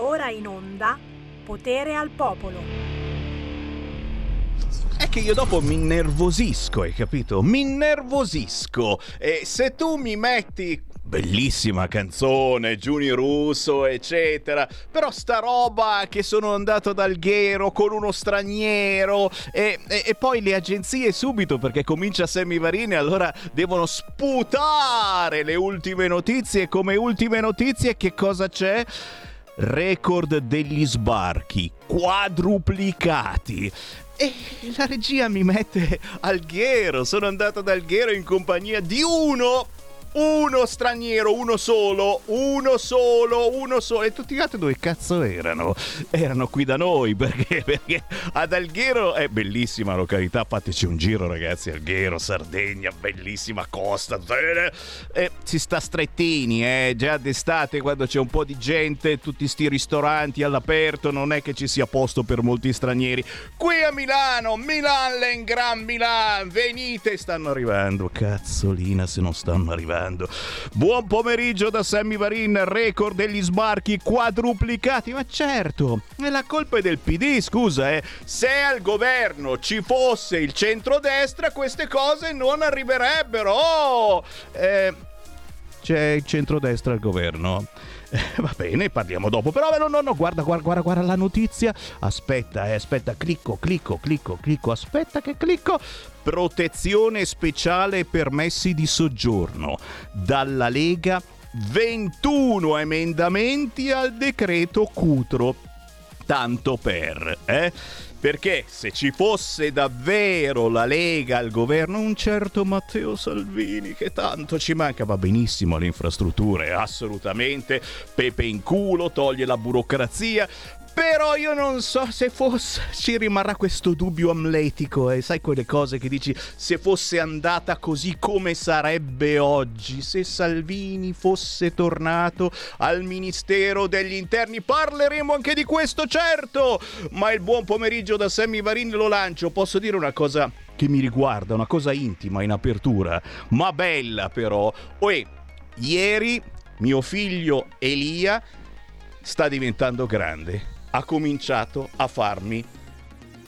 Ora in onda Potere al Popolo. È che io dopo mi innervosisco, hai capito? Mi innervosisco. E se tu mi metti bellissima canzone, Giuni Russo, eccetera. Però sta roba che sono andato ad Alghero con uno straniero e, e, e poi le agenzie subito perché comincia Sammy Varini allora devono sputare le ultime notizie. Come ultime notizie che cosa c'è? Record degli sbarchi quadruplicati. E la regia mi mette Alghero. Sono andato ad Alghero in compagnia di uno uno straniero, uno solo, uno solo, uno solo. E tutti gli altri dove cazzo erano? Erano qui da noi perché, perché ad Alghero è bellissima località. Fateci un giro, ragazzi. Alghero, Sardegna, bellissima costa. Eh, si sta strettini, eh. Già d'estate, quando c'è un po' di gente, tutti sti ristoranti all'aperto, non è che ci sia posto per molti stranieri. Qui a Milano, Milan, Gran Milan, venite, stanno arrivando. Cazzolina se non stanno arrivando ascoltando. Buon pomeriggio da Sammy Varin, record degli sbarchi quadruplicati. Ma certo, è la colpa del PD, scusa, eh. Se al governo ci fosse il centrodestra, queste cose non arriverebbero. Oh! Eh, c'è il centrodestra al governo. Eh, va bene, parliamo dopo. Però no, no, no, guarda, guarda, guarda, guarda la notizia. Aspetta, eh, aspetta, clicco, clicco, clicco, clicco, aspetta che clicco. Protezione speciale e permessi di soggiorno. Dalla Lega 21 emendamenti al decreto Cutro. Tanto per, eh? Perché se ci fosse davvero la Lega al governo, un certo Matteo Salvini, che tanto ci manca, va benissimo alle infrastrutture, assolutamente, pepe in culo, toglie la burocrazia, però io non so se fosse. Ci rimarrà questo dubbio amletico, e eh? sai quelle cose che dici se fosse andata così come sarebbe oggi, se Salvini fosse tornato al Ministero degli Interni. Parleremo anche di questo, certo! Ma il buon pomeriggio da Sammy Varin lo lancio. Posso dire una cosa che mi riguarda, una cosa intima in apertura, ma bella però. Oe, ieri mio figlio Elia sta diventando grande ha cominciato a farmi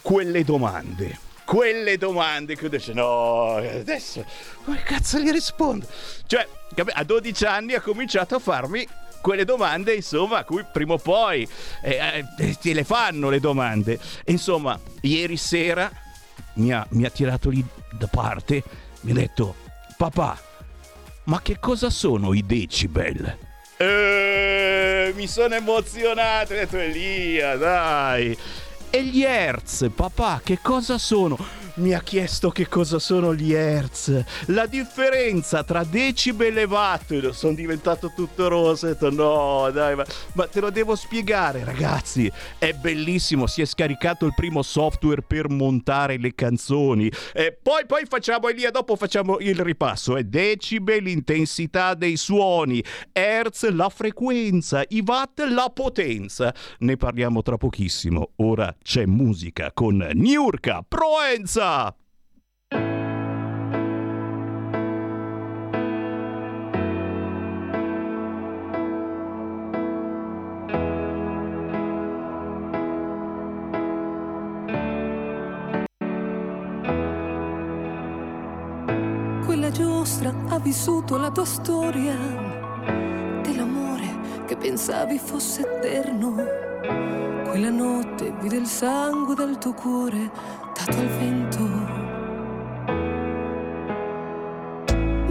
quelle domande. Quelle domande che io dice no, adesso come cazzo gli rispondo? Cioè, a 12 anni ha cominciato a farmi quelle domande, insomma, a cui prima o poi eh, eh, te le fanno le domande. Insomma, ieri sera mi ha, mi ha tirato lì da parte, mi ha detto, papà, ma che cosa sono i decibel? Eh, mi sono emozionato. Ho detto Elia, dai. E gli Hertz, papà, che cosa sono? Mi ha chiesto che cosa sono gli hertz, la differenza tra decibel e watt. Sono diventato tutto rosso. Ho detto no, dai, ma, ma, te lo devo spiegare, ragazzi. È bellissimo. Si è scaricato il primo software per montare le canzoni. E poi, poi facciamo Elia, dopo facciamo il ripasso. È decibel, l'intensità dei suoni, hertz, la frequenza, i watt, la potenza. Ne parliamo tra pochissimo. Ora c'è musica con Niurka Proenza. Forza! Quella giostra ha vissuto la tua storia dell'amore che pensavi fosse eterno. Quella notte vide il sangue del tuo cuore dato al vento.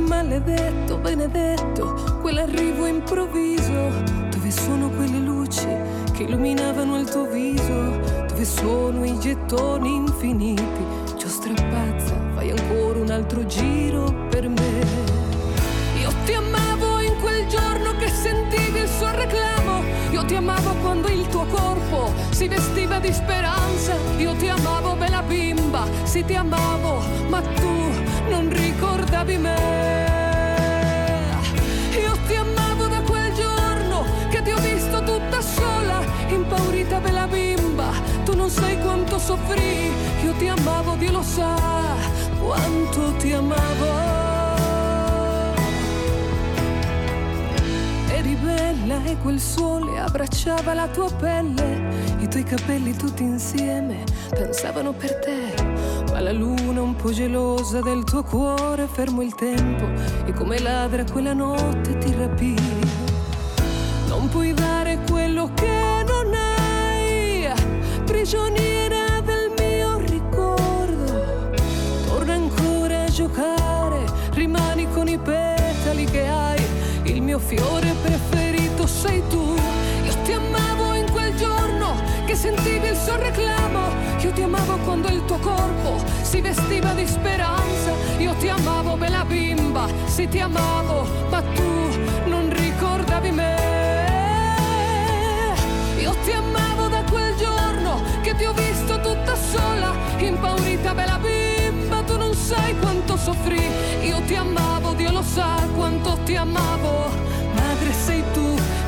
Maledetto, benedetto, quell'arrivo improvviso, dove sono quelle luci che illuminavano il tuo viso, dove sono i gettoni infiniti, giostra pazza, fai ancora un altro giro per me. Io ti amavo in quel giorno che sentivi il suo reclamo, io ti amavo quando il tuo corpo si vestiva di speranza, io ti amavo bella bimba, sì ti amavo, ma tu non ricordavi me. Io ti amavo da quel giorno che ti ho visto tutta sola, impaurita bella bimba, tu non sai quanto soffrì, io ti amavo, Dio lo sa, quanto ti amavo. Bella e quel sole abbracciava la tua pelle, i tuoi capelli tutti insieme pensavano per te. Ma la luna un po' gelosa del tuo cuore fermo il tempo e come ladra quella notte ti rapì. Non puoi dare quello che non hai, prigioniera del mio ricordo. Torna ancora a giocare, rimani con i petali che hai mio fiore preferito sei tu. Io ti amavo in quel giorno che sentivi il suo reclamo. Io ti amavo quando il tuo corpo si vestiva di speranza. Io ti amavo, bella bimba, sì ti amavo, ma tu non ricordavi me. Io ti amavo da quel giorno che ti ho visto tutta sola, impaurita, bella bimba, tu non sai quanto soffrì. Io ti amavo, Dio lo sa quanto ti amavo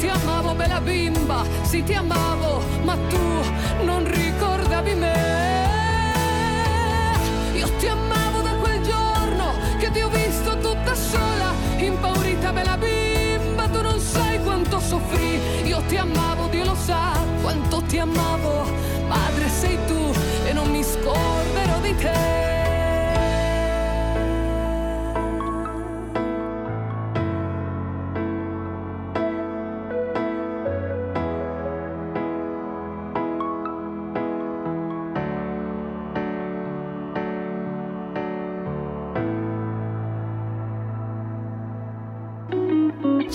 Ti amavo, bella bimba, sì ti amavo, ma tu non ricordavi me. Io ti amavo da quel giorno che ti ho visto tutta sola, impaurita, bella bimba, tu non sai quanto soffrì. Io ti amavo, Dio lo sa quanto ti amavo, madre sei tu e non mi scorderò di te.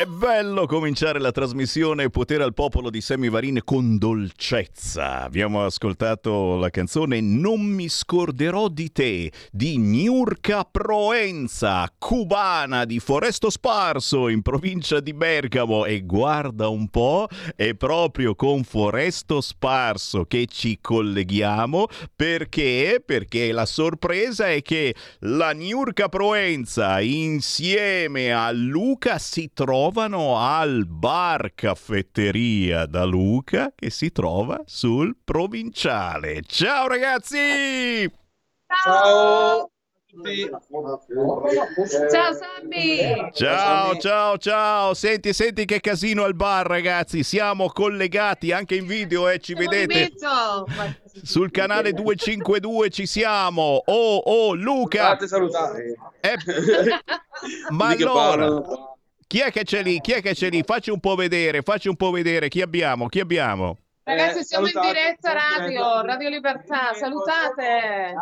È bello cominciare la trasmissione Potere al popolo di Semivarin con dolcezza. Abbiamo ascoltato la canzone Non mi scorderò di te di Niurka Proenza, cubana di Foresto Sparso in provincia di Bergamo e guarda un po', è proprio con Foresto Sparso che ci colleghiamo perché? Perché la sorpresa è che la Niurka Proenza insieme a Luca si trova trovano al bar caffetteria da Luca che si trova sul provinciale. Ciao ragazzi! Ciao! Ciao Sammy! Ciao, ciao, ciao! Senti, senti che casino al bar, ragazzi. Siamo collegati anche in video e eh, ci vedete. Sul canale 252 ci siamo. Oh, oh, Luca! Fate salutare. Eh, ma allora, chi è che c'è lì? Chi è che c'è lì? Facci un po' vedere, facci un po' vedere chi abbiamo, chi abbiamo. Ragazzi, siamo in diretta radio, Radio Libertà, salutate!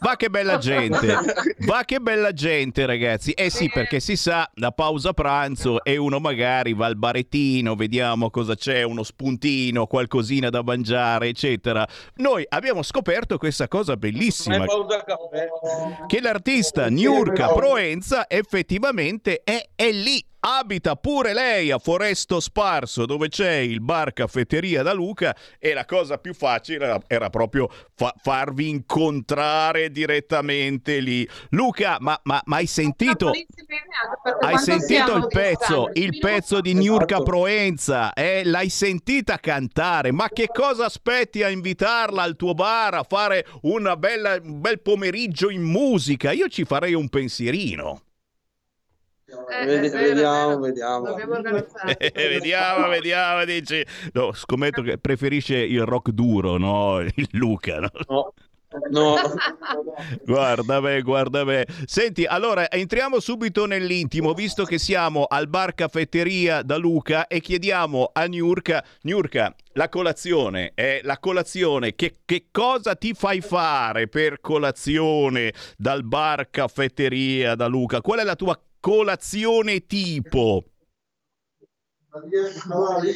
Va che bella gente, va che bella gente ragazzi. Eh sì, perché si sa, la pausa pranzo e uno magari va al barettino, vediamo cosa c'è, uno spuntino, qualcosina da mangiare, eccetera. Noi abbiamo scoperto questa cosa bellissima, che l'artista Niurka Proenza effettivamente è, è lì abita pure lei a Foresto Sparso dove c'è il bar caffetteria da Luca e la cosa più facile era, era proprio fa- farvi incontrare direttamente lì. Luca, ma, ma, ma hai sentito, hai sentito il pezzo, il pezzo di Niurka Proenza, eh? l'hai sentita cantare, ma che cosa aspetti a invitarla al tuo bar a fare bella, un bel pomeriggio in musica? Io ci farei un pensierino. Eh, Vedi, vediamo, vediamo. vediamo, vediamo, dici. No, scommetto che preferisce il rock duro, no? Il Luca, no? no. No. guarda me, guarda me. Senti, allora entriamo subito nell'intimo, visto che siamo al bar caffetteria da Luca e chiediamo a Niurka, Niurka, la colazione, è la colazione, che, che cosa ti fai fare per colazione dal bar caffetteria da Luca? Qual è la tua colazione tipo?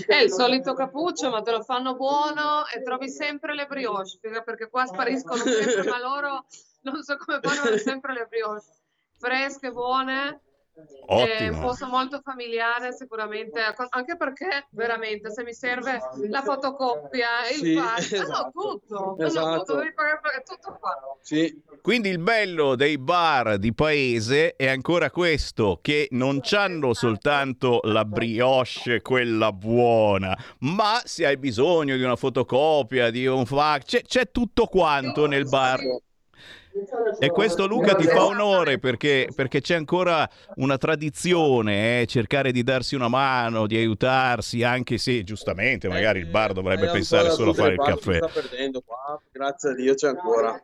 È il solito cappuccio, ma te lo fanno buono e trovi sempre le brioche, perché qua spariscono sempre, ma loro non so come fanno, sempre le brioche. Fresche, buone, è un posto molto familiare sicuramente, anche perché veramente se mi serve la fotocopia, il sì, fax, esatto. hanno tutto, esatto. hanno tutto, tutto qua. Sì. Quindi il bello dei bar di paese è ancora questo, che non hanno soltanto la brioche, quella buona, ma se hai bisogno di una fotocopia, di un fax, c'è, c'è tutto quanto nel bar. E questo Luca ti fa onore perché, perché c'è ancora una tradizione, eh? cercare di darsi una mano, di aiutarsi, anche se giustamente magari il bar dovrebbe eh, pensare solo a fare il caffè. Sta perdendo qua, grazie a Dio c'è ancora.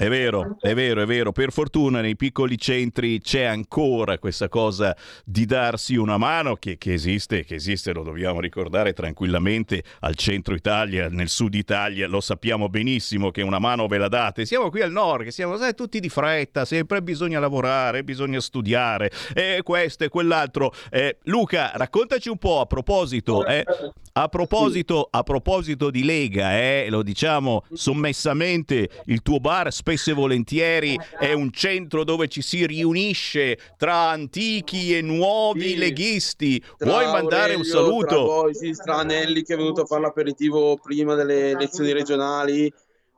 È vero, è vero, è vero. Per fortuna nei piccoli centri c'è ancora questa cosa di darsi una mano che, che, esiste, che esiste, lo dobbiamo ricordare tranquillamente al centro Italia, nel sud Italia, lo sappiamo benissimo che una mano ve la date. Siamo qui al nord, che siamo sai, tutti di fretta, sempre bisogna lavorare, bisogna studiare, e questo e quell'altro. Eh, Luca, raccontaci un po' a proposito, eh, a proposito, a proposito di Lega, eh, lo diciamo sommessamente, il tuo bar spesso e volentieri è un centro dove ci si riunisce tra antichi e nuovi sì, leghisti. Vuoi mandare Aurelio, un saluto? Tra voi, sì, Stranelli che è venuto a fare l'aperitivo prima delle elezioni regionali.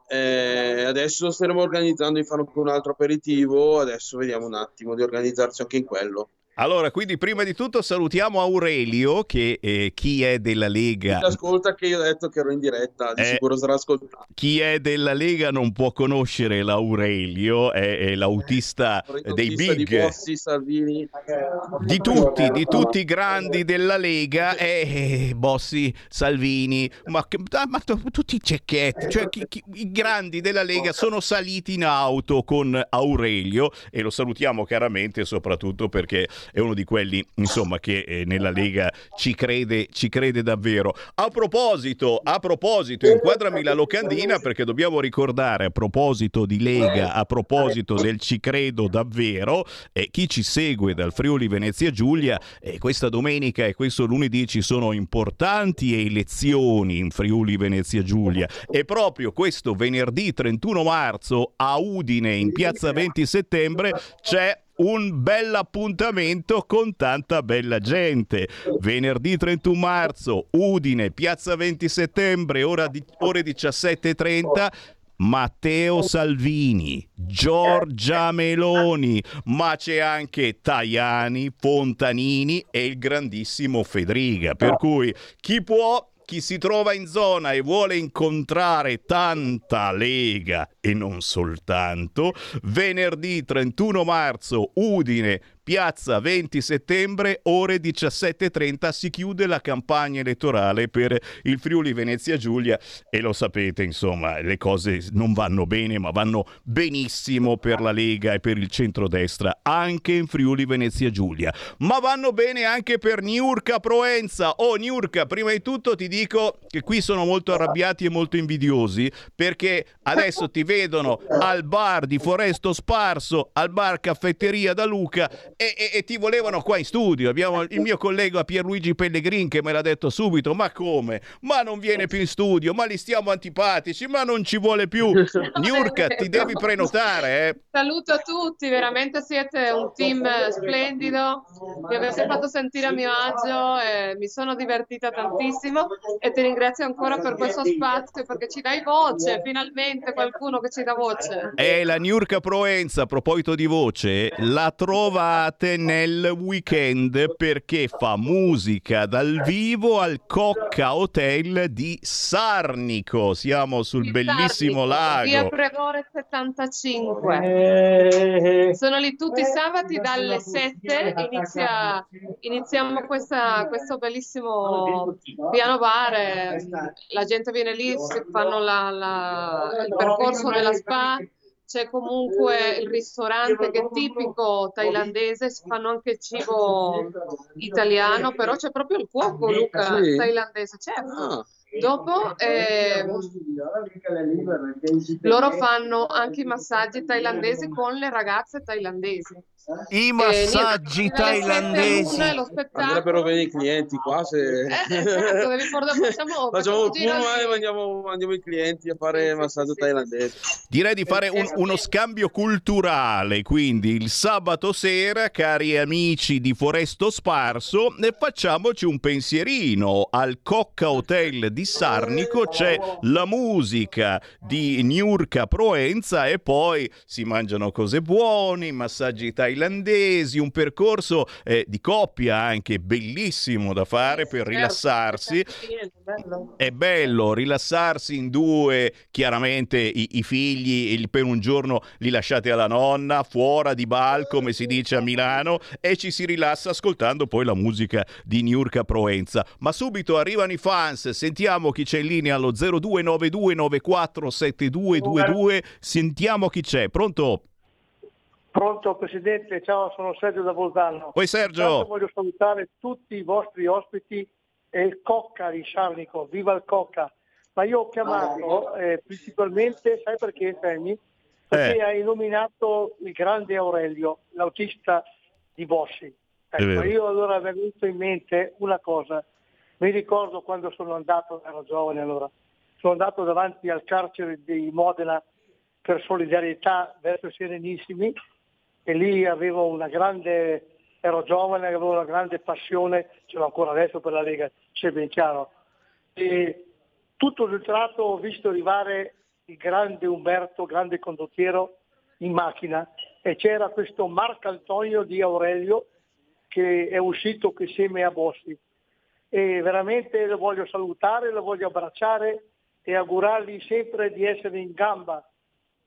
Eh, adesso staremo organizzando di fare un altro aperitivo. Adesso vediamo un attimo di organizzarci anche in quello. Allora, quindi prima di tutto salutiamo Aurelio, che eh, chi è della Lega... Chi ascolta che io ho detto che ero in diretta, di eh, sicuro sarà ascoltato. Chi è della Lega non può conoscere l'Aurelio, è, è l'autista dei big... Di Bossi, Salvini. Di tutti, di tutti i grandi della Lega, eh, Bossi, Salvini, ma, ma tutti i cecchetti, cioè chi, chi, i grandi della Lega sono saliti in auto con Aurelio e lo salutiamo chiaramente soprattutto perché è uno di quelli insomma che eh, nella Lega ci crede, ci crede davvero. A proposito, a proposito, inquadrami la locandina perché dobbiamo ricordare a proposito di Lega, a proposito del ci credo davvero, eh, chi ci segue dal Friuli Venezia Giulia, eh, questa domenica e questo lunedì ci sono importanti elezioni in Friuli Venezia Giulia e proprio questo venerdì 31 marzo a Udine in piazza 20 settembre c'è un bel appuntamento con tanta bella gente. Venerdì 31 marzo, Udine, piazza 20 settembre, ora di, ore 17.30. Matteo Salvini, Giorgia Meloni, ma c'è anche Tajani, Fontanini e il grandissimo Federica. Per cui chi può chi si trova in zona e vuole incontrare tanta Lega e non soltanto, venerdì 31 marzo Udine Piazza 20 settembre, ore 17.30, si chiude la campagna elettorale per il Friuli Venezia Giulia e lo sapete, insomma, le cose non vanno bene, ma vanno benissimo per la Lega e per il centrodestra, anche in Friuli Venezia Giulia. Ma vanno bene anche per Niurka Proenza. Oh, Niurka, prima di tutto ti dico che qui sono molto arrabbiati e molto invidiosi perché adesso ti vedono al bar di Foresto Sparso, al bar Caffetteria da Luca e, e, e, ti volevano qua in studio. Abbiamo il mio collega Pierluigi Pellegrin che me l'ha detto subito: ma come? Ma non viene più in studio, ma li stiamo antipatici, ma non ci vuole più. Niurka, ti devi prenotare. Eh. Saluto a tutti, veramente siete un team splendido. Mi avete fatto sentire a mio agio e mi sono divertita tantissimo e ti ringrazio ancora per questo spazio perché ci dai voce, finalmente qualcuno che ci dà voce. E la Niurka Proenza, a proposito di voce, la trova trovate nel weekend perché fa musica dal vivo al Cocca Hotel di Sarnico. Siamo sul il bellissimo Sarnico, lago. Via Prevore 75. Sono lì tutti i sabati dalle 7. Inizia, iniziamo questa, questo bellissimo piano bar. La gente viene lì, si fanno la, la, il percorso della spa c'è comunque il ristorante che è tipico thailandese, si fanno anche cibo italiano, però c'è proprio il cuoco, Luca, sì. thailandese, certo. Ah. Dopo eh, loro fanno anche i massaggi thailandesi con le ragazze thailandesi. I massaggi niente, dalle sette thailandesi. Andrebbero bene i clienti qua se... Eh, esatto, facciamo, Facciamo un il e mandiamo, mandiamo i clienti a fare massaggio thailandese. Direi di fare un- uno scambio culturale, quindi il sabato sera, cari amici di Foresto Sparso, e facciamoci un pensierino. Al Cocca Hotel di Sarnico c'è la musica di Niurka Proenza e poi si mangiano cose buone, massaggi thailandesi, un percorso eh, di coppia anche bellissimo da fare per Certo, rilassarsi. bello. È bello rilassarsi in due, chiaramente i, i figli per un giorno li lasciate alla nonna, fuori di bal, come si dice a Milano, e ci si rilassa ascoltando poi la musica di Niurka Proenza. Ma subito arrivano i fans, sentiamo chi c'è in linea allo 0292947222, sentiamo chi c'è, pronto? Pronto Presidente, ciao, sono Sergio da Bolzano. Poi Intanto Sergio, voglio salutare tutti i vostri ospiti e il Cocca di Sarnico, viva il Cocca. Ma io ho chiamato eh, principalmente, sai perché Sammy? Perché Eh. hai nominato il grande Aurelio, l'autista di Bossi. Ecco, io allora mi è venuto in mente una cosa. Mi ricordo quando sono andato, ero giovane allora, sono andato davanti al carcere di Modena per solidarietà verso i Serenissimi e lì avevo una grande, ero giovane, avevo una grande passione, ce l'ho ancora adesso per la Lega, c'è ben chiaro. E tutto il tratto ho visto arrivare il grande Umberto, grande condottiero, in macchina e c'era questo Marco Antonio di Aurelio che è uscito insieme a Bossi e veramente lo voglio salutare, lo voglio abbracciare e augurargli sempre di essere in gamba.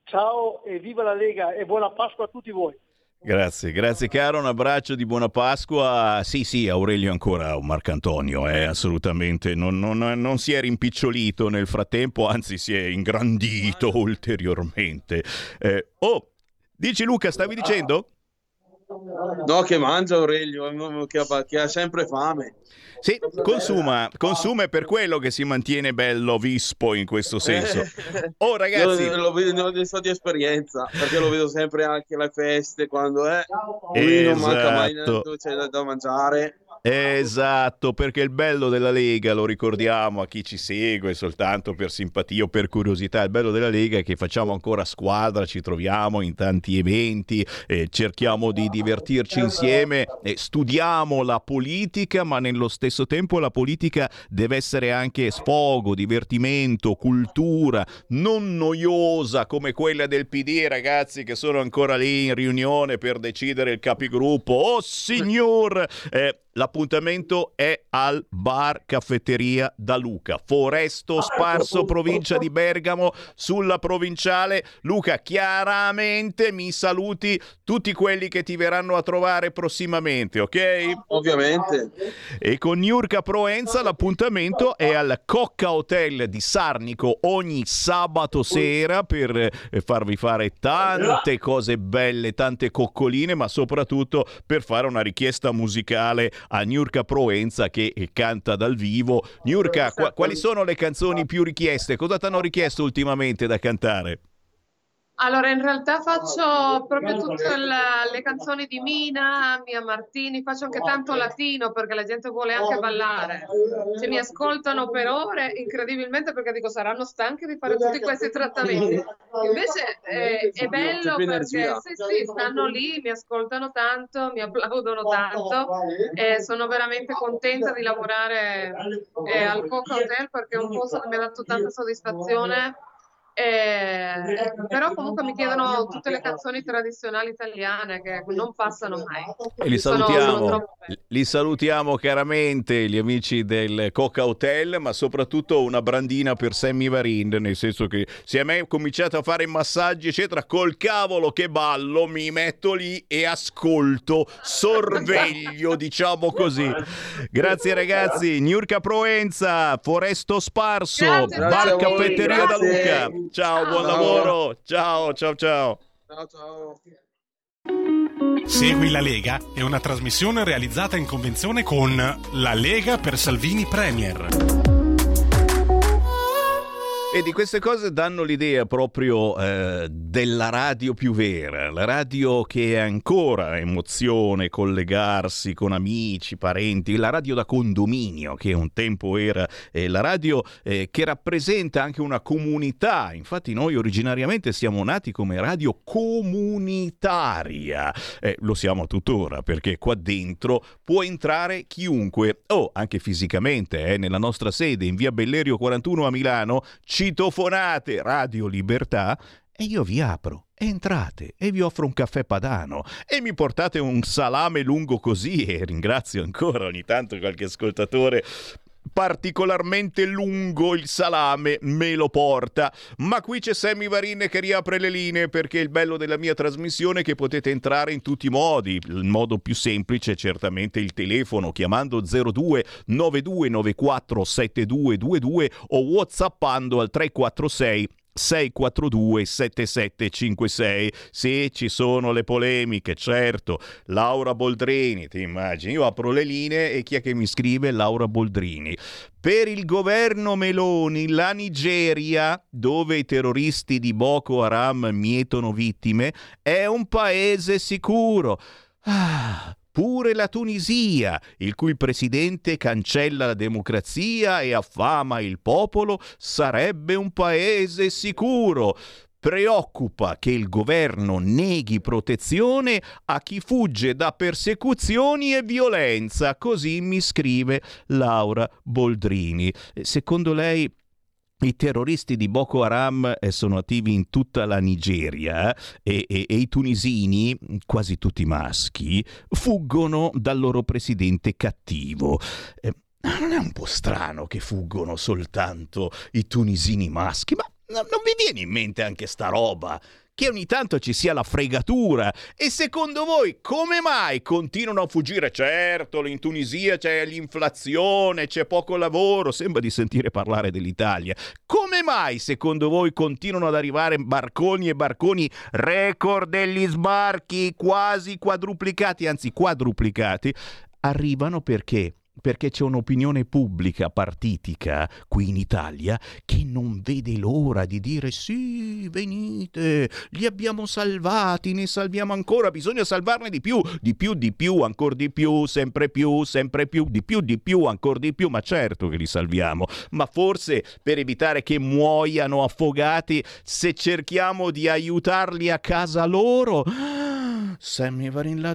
Ciao e viva la Lega e buona Pasqua a tutti voi. Grazie, grazie caro, un abbraccio di buona Pasqua. Sì, sì, Aurelio è ancora un Marcantonio, eh, assolutamente, non, non- non si è rimpicciolito nel frattempo, anzi si è ingrandito ulteriormente. Eh, oh, dici Luca, stavi dicendo? No, che mangia Aurelio, che ha, che ha sempre fame. Sì, consuma, consuma è per quello che si mantiene bello vispo in questo senso. Oh ragazzi, Io lo vedo, ne so di esperienza, perché lo vedo sempre anche alle feste, quando è... Lui non manca mai Esatto. c'è da, da mangiare. Esatto, perché il bello della Lega, lo ricordiamo a chi ci segue soltanto per simpatia o per curiosità, il bello della Lega è che facciamo ancora squadra, ci troviamo in tanti eventi, eh, cerchiamo di divertirci insieme, eh, studiamo la politica, ma nello stesso tempo la politica deve essere anche sfogo, divertimento, cultura, non noiosa come quella del PD, ragazzi, che sono ancora lì in riunione per decidere il capigruppo. Oh signor! Eh, L'appuntamento è al bar caffetteria da Luca, Foresto Sparso, provincia di Bergamo, sulla provinciale. Luca, chiaramente mi saluti tutti quelli che ti verranno a trovare prossimamente, ok? Ovviamente. E con Niurka Proenza l'appuntamento è al Cocca Hotel di Sarnico ogni sabato sera per eh, farvi fare tante cose belle, tante coccoline, ma soprattutto per fare una richiesta musicale a Niurka Proenza che eh, canta dal vivo. Niurka, qua- quali sono le canzoni più richieste? Cosa ti hanno richiesto ultimamente da cantare? Allora, in realtà faccio proprio tutte la- le canzoni di Mina, Mia Martini, faccio anche tanto latino perché la gente vuole anche ballare. Cioè, mi ascoltano per ore, incredibilmente, perché dico saranno stanchi di fare tutti questi trattamenti. Invece eh, è bello perché sì, sì, stanno lì, mi ascoltano tanto, mi applaudono tanto e sono veramente contenta di lavorare eh, al Coca Hotel perché è un posto che mi ha dato tanta soddisfazione. Eh, però comunque mi chiedono tutte le canzoni tradizionali italiane che non passano mai. E li Sono- salutiamo, sono belle. li salutiamo chiaramente gli amici del Coca Hotel, ma soprattutto una brandina per Sammy Varin, nel senso che se a me ho cominciato a fare i massaggi eccetera, col cavolo che ballo mi metto lì e ascolto, sorveglio diciamo così. Grazie ragazzi, Niurka Proenza, Foresto Sparso, Grazie, Bar Caffetteria da grazie. Luca. Ciao, buon Ciao. lavoro, ciao ciao ciao. Ciao, ciao. Segui la Lega è una trasmissione realizzata in convenzione con La Lega per Salvini Premier. E di queste cose danno l'idea proprio eh, della radio più vera, la radio che è ancora emozione, collegarsi con amici, parenti, la radio da condominio che un tempo era eh, la radio eh, che rappresenta anche una comunità. Infatti noi originariamente siamo nati come radio comunitaria, eh, lo siamo tuttora perché qua dentro può entrare chiunque, o oh, anche fisicamente, eh, nella nostra sede in via Bellerio 41 a Milano, ci citofonate Radio Libertà e io vi apro. Entrate e vi offro un caffè padano e mi portate un salame lungo così e ringrazio ancora ogni tanto qualche ascoltatore particolarmente lungo il salame me lo porta. Ma qui c'è Sammy Varin che riapre le linee perché il bello della mia trasmissione è che potete entrare in tutti i modi. Il modo più semplice è certamente il telefono chiamando 02 9294 7222 o whatsappando al 346 642 7756 sì ci sono le polemiche certo. Laura Boldrini ti immagini? Io apro le linee e chi è che mi scrive? Laura Boldrini. Per il governo Meloni la Nigeria dove i terroristi di Boko Haram mietono vittime è un paese sicuro. Ah Pure la Tunisia, il cui presidente cancella la democrazia e affama il popolo, sarebbe un paese sicuro preoccupa che il governo neghi protezione a chi fugge da persecuzioni e violenza. Così mi scrive Laura Boldrini. Secondo lei i terroristi di Boko Haram eh, sono attivi in tutta la Nigeria e, e, e, i tunisini, quasi tutti maschi, fuggono dal loro presidente cattivo. Eh, non è un po' strano che fuggono soltanto i tunisini maschi? Ma non vi viene in mente anche sta roba? Che ogni tanto ci sia la fregatura. E secondo voi come mai continuano a fuggire? Certo, in Tunisia c'è l'inflazione, c'è poco lavoro, sembra di sentire parlare dell'Italia. Come mai secondo voi continuano ad arrivare barconi e barconi record degli sbarchi quasi quadruplicati, anzi quadruplicati? Arrivano perché? Perché c'è un'opinione pubblica partitica qui in Italia che non vede l'ora di dire sì, venite, li abbiamo salvati, ne salviamo ancora, bisogna salvarne di più, di più, di più, ancora di più, sempre più, sempre più, di più, di più, ancora di più, ma certo che li salviamo, ma forse per evitare che muoiano affogati, se cerchiamo di aiutarli a casa loro... Sammy Varin l'ha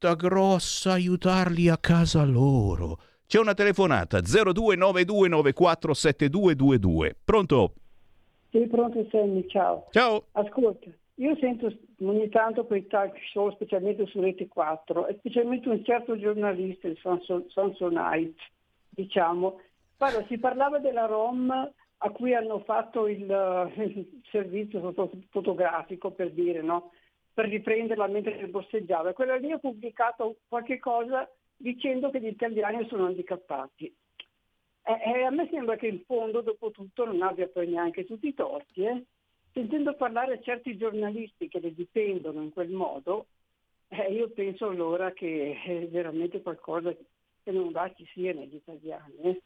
detta grossa, aiutarli a casa loro. C'è una telefonata 0292947222. Pronto? Sì, pronto Sammy, ciao. Ciao. Ascolta, io sento ogni tanto quei talk show, specialmente su Rete 4, e specialmente un certo giornalista, il Samsonite, diciamo, Guarda, si parlava della ROM a cui hanno fatto il, il servizio fotografico, per dire, no? Per riprenderla mentre borseggiava. Quella lì ha pubblicato qualche cosa dicendo che gli italiani sono handicappati. E, e a me sembra che in fondo, dopo tutto, non abbia poi neanche tutti i torti. Eh? Sentendo parlare a certi giornalisti che le difendono in quel modo, eh, io penso allora che è veramente qualcosa che non va ci sia negli italiani. Eh?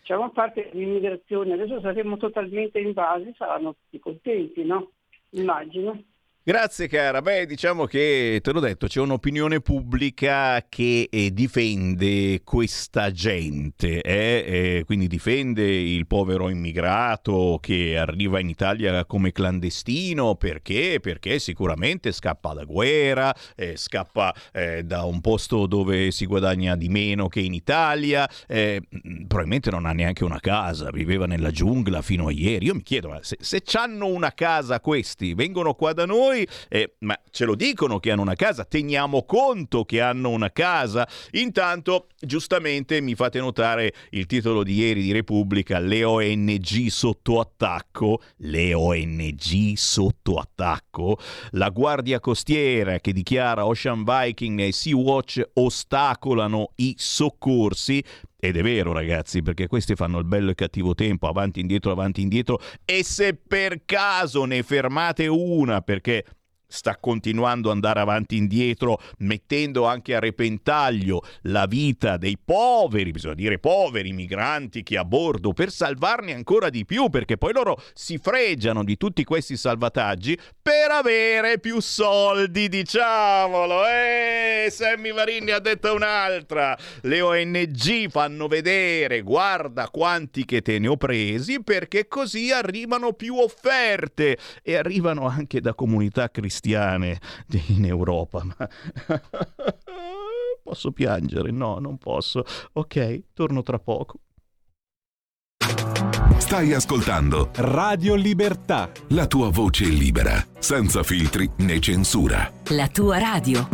Diciamo a parte l'immigrazione, adesso saremo totalmente invasi, saranno tutti contenti, no? Immagino. Grazie cara, beh diciamo che te l'ho detto, c'è un'opinione pubblica che eh, difende questa gente, eh? Eh, quindi difende il povero immigrato che arriva in Italia come clandestino perché? Perché sicuramente scappa da guerra, eh, scappa eh, da un posto dove si guadagna di meno che in Italia, eh, probabilmente non ha neanche una casa, viveva nella giungla fino a ieri, io mi chiedo se, se hanno una casa questi, vengono qua da noi noi, eh, ma ce lo dicono che hanno una casa, teniamo conto che hanno una casa. Intanto, giustamente, mi fate notare il titolo di ieri di Repubblica, le ONG sotto attacco, le ONG sotto attacco, la Guardia Costiera che dichiara Ocean Viking e Sea-Watch ostacolano i soccorsi ed è vero, ragazzi, perché questi fanno il bello e cattivo tempo, avanti, indietro, avanti, indietro. E se per caso ne fermate una perché sta continuando ad andare avanti e indietro, mettendo anche a repentaglio la vita dei poveri, bisogna dire poveri migranti che a bordo, per salvarne ancora di più, perché poi loro si fregiano di tutti questi salvataggi per avere più soldi, diciamolo. Eh, Sammy Varini ha detto un'altra. Le ONG fanno vedere, guarda quanti che te ne ho presi, perché così arrivano più offerte e arrivano anche da comunità cristiane in Europa. Ma... posso piangere? No, non posso. Ok, torno tra poco. Stai ascoltando Radio Libertà. La tua voce libera, senza filtri né censura. La tua radio.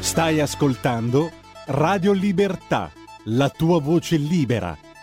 Stai ascoltando Radio Libertà. La tua voce libera,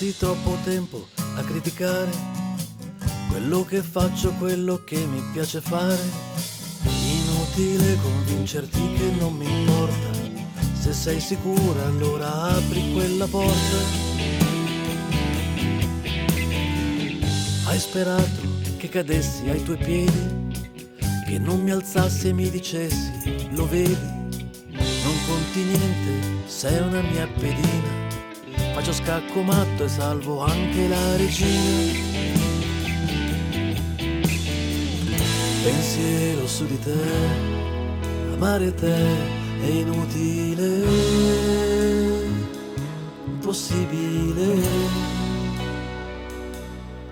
Passi troppo tempo a criticare quello che faccio, quello che mi piace fare. Inutile convincerti che non mi importa. Se sei sicura allora apri quella porta. Hai sperato che cadessi ai tuoi piedi, che non mi alzassi e mi dicessi, lo vedi, non conti niente, sei una mia pedina faccio scacco matto e salvo anche la regina. Pensiero su di te, amare te è inutile, impossibile,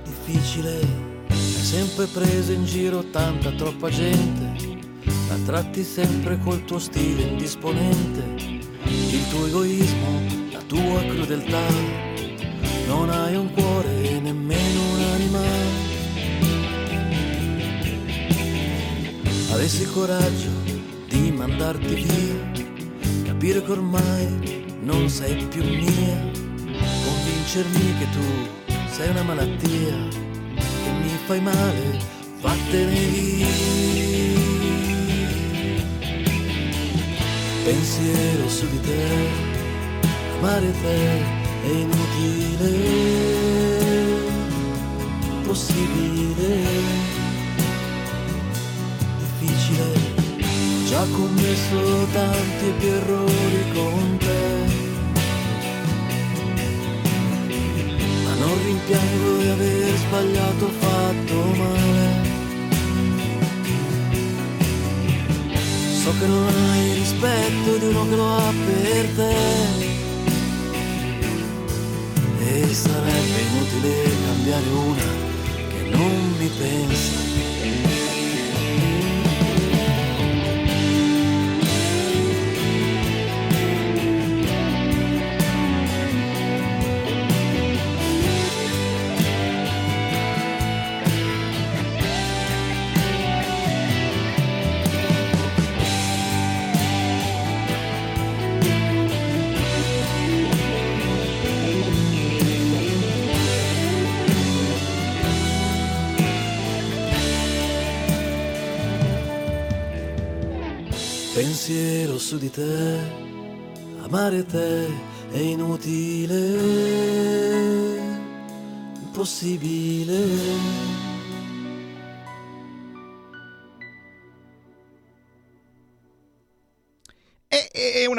difficile. Hai sempre preso in giro tanta troppa gente, la tratti sempre col tuo stile indisponente, il tuo egoismo tua crudeltà, non hai un cuore e nemmeno un'anima. Avessi coraggio di mandarti via, capire che ormai non sei più mia, convincermi che tu sei una malattia, che mi fai male, vattene via. Pensiero su di te amare te è inutile, impossibile, difficile. Già commesso tanti più errori con te, ma non rimpiango di aver sbagliato, fatto male. So che non hai rispetto di uno che lo ha per te sarebbe inutile cambiare una che non mi pensa su di te, amare te è inutile, impossibile.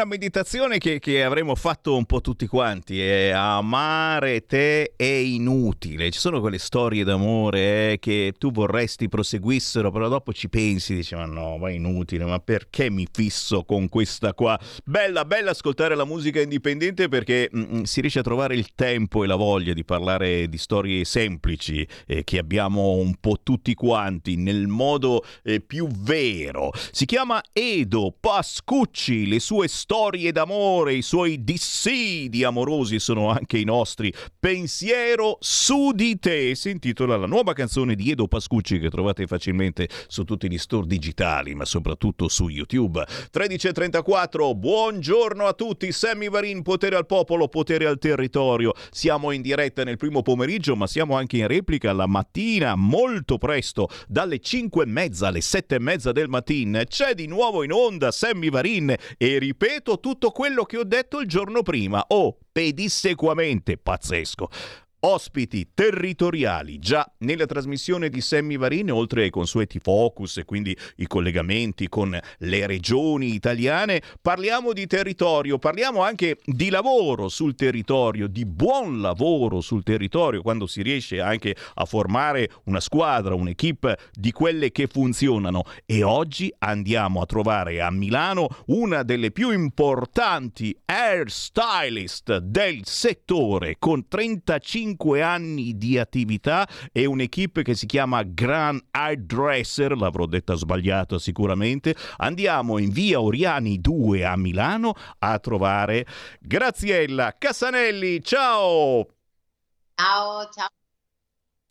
Una meditazione che, che, avremmo fatto un po' tutti quanti. Eh. Amare te è inutile. Ci sono quelle storie d'amore eh, che tu vorresti proseguissero, però dopo ci pensi, dici: Ma no, ma è inutile, ma perché mi fisso con questa qua? Bella, bella ascoltare la musica indipendente perché mh, mm, si riesce a trovare il tempo e la voglia di parlare di storie semplici eh, che abbiamo un po' tutti quanti nel modo eh, più vero. Si chiama Edo Pascucci, le sue sue storie d'amore, i suoi dissidi amorosi sono anche i nostri. Pensiero su di te si intitola la nuova canzone di Edo Pascucci che trovate facilmente su tutti gli store digitali, ma soprattutto su YouTube. 13.34, buongiorno a tutti, Sammy Varin, potere al popolo, potere al territorio. Siamo in diretta nel primo pomeriggio, ma siamo anche in replica la mattina, molto presto, dalle 5 e mezza alle 7 e mezza del mattino. C'è di nuovo in onda Sammy Varin e ripeto tutto quello che ho detto il giorno prima. Oh, pedissequamente pazzesco ospiti territoriali già nella trasmissione di Sammy Varin, oltre ai consueti focus e quindi i collegamenti con le regioni italiane, parliamo di territorio, parliamo anche di lavoro sul territorio, di buon lavoro sul territorio, quando si riesce anche a formare una squadra, un'equipe di quelle che funzionano. E oggi andiamo a trovare a Milano una delle più importanti hairstylist del settore con 35 5 anni di attività e un'equipe che si chiama Grand Hairdresser, l'avrò detta sbagliata sicuramente. Andiamo in via Oriani 2 a Milano a trovare Graziella Cassanelli. Ciao! Ciao, ciao.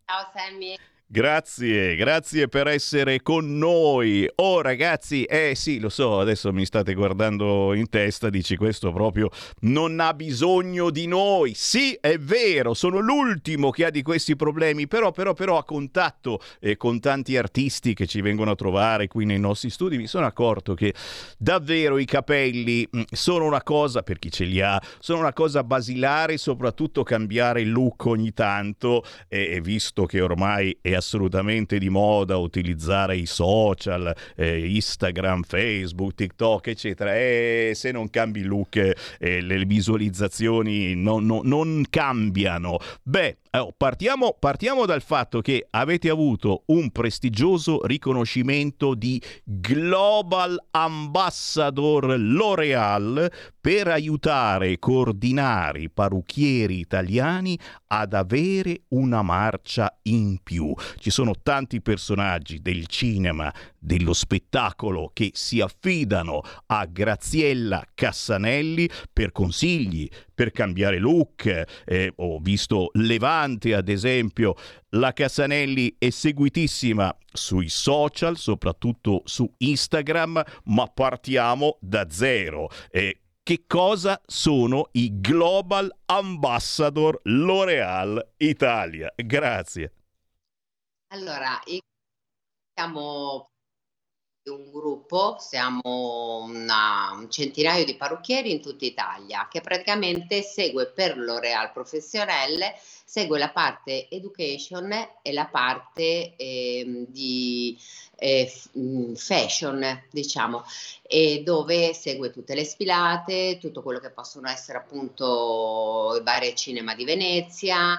Ciao Sammy. Grazie, grazie per essere con noi. Oh ragazzi, eh sì, lo so, adesso mi state guardando in testa, dici questo proprio non ha bisogno di noi. Sì, è vero, sono l'ultimo che ha di questi problemi, però però però a contatto eh, con tanti artisti che ci vengono a trovare qui nei nostri studi mi sono accorto che davvero i capelli mm, sono una cosa per chi ce li ha, sono una cosa basilare, soprattutto cambiare il look ogni tanto e visto che ormai è assolutamente di moda utilizzare i social, eh, Instagram, Facebook, TikTok, eccetera. E se non cambi look, eh, le visualizzazioni non, non, non cambiano. Beh, allora, partiamo, partiamo, dal fatto che avete avuto un prestigioso riconoscimento di Global Ambassador L'Oreal per aiutare e coordinare i parrucchieri italiani ad avere una marcia in più. Ci sono tanti personaggi del cinema, dello spettacolo che si affidano a Graziella Cassanelli per consigli, per cambiare look. Eh, ho visto Levante, ad esempio, la Cassanelli è seguitissima sui social, soprattutto su Instagram, ma partiamo da zero. Eh, che cosa sono i Global Ambassador L'Oreal Italia? Grazie. Allora, siamo un gruppo, siamo una, un centinaio di parrucchieri in tutta Italia che praticamente segue per L'Oreal Professionelle, segue la parte education e la parte eh, di eh, fashion, diciamo, e dove segue tutte le sfilate, tutto quello che possono essere appunto i vari cinema di Venezia,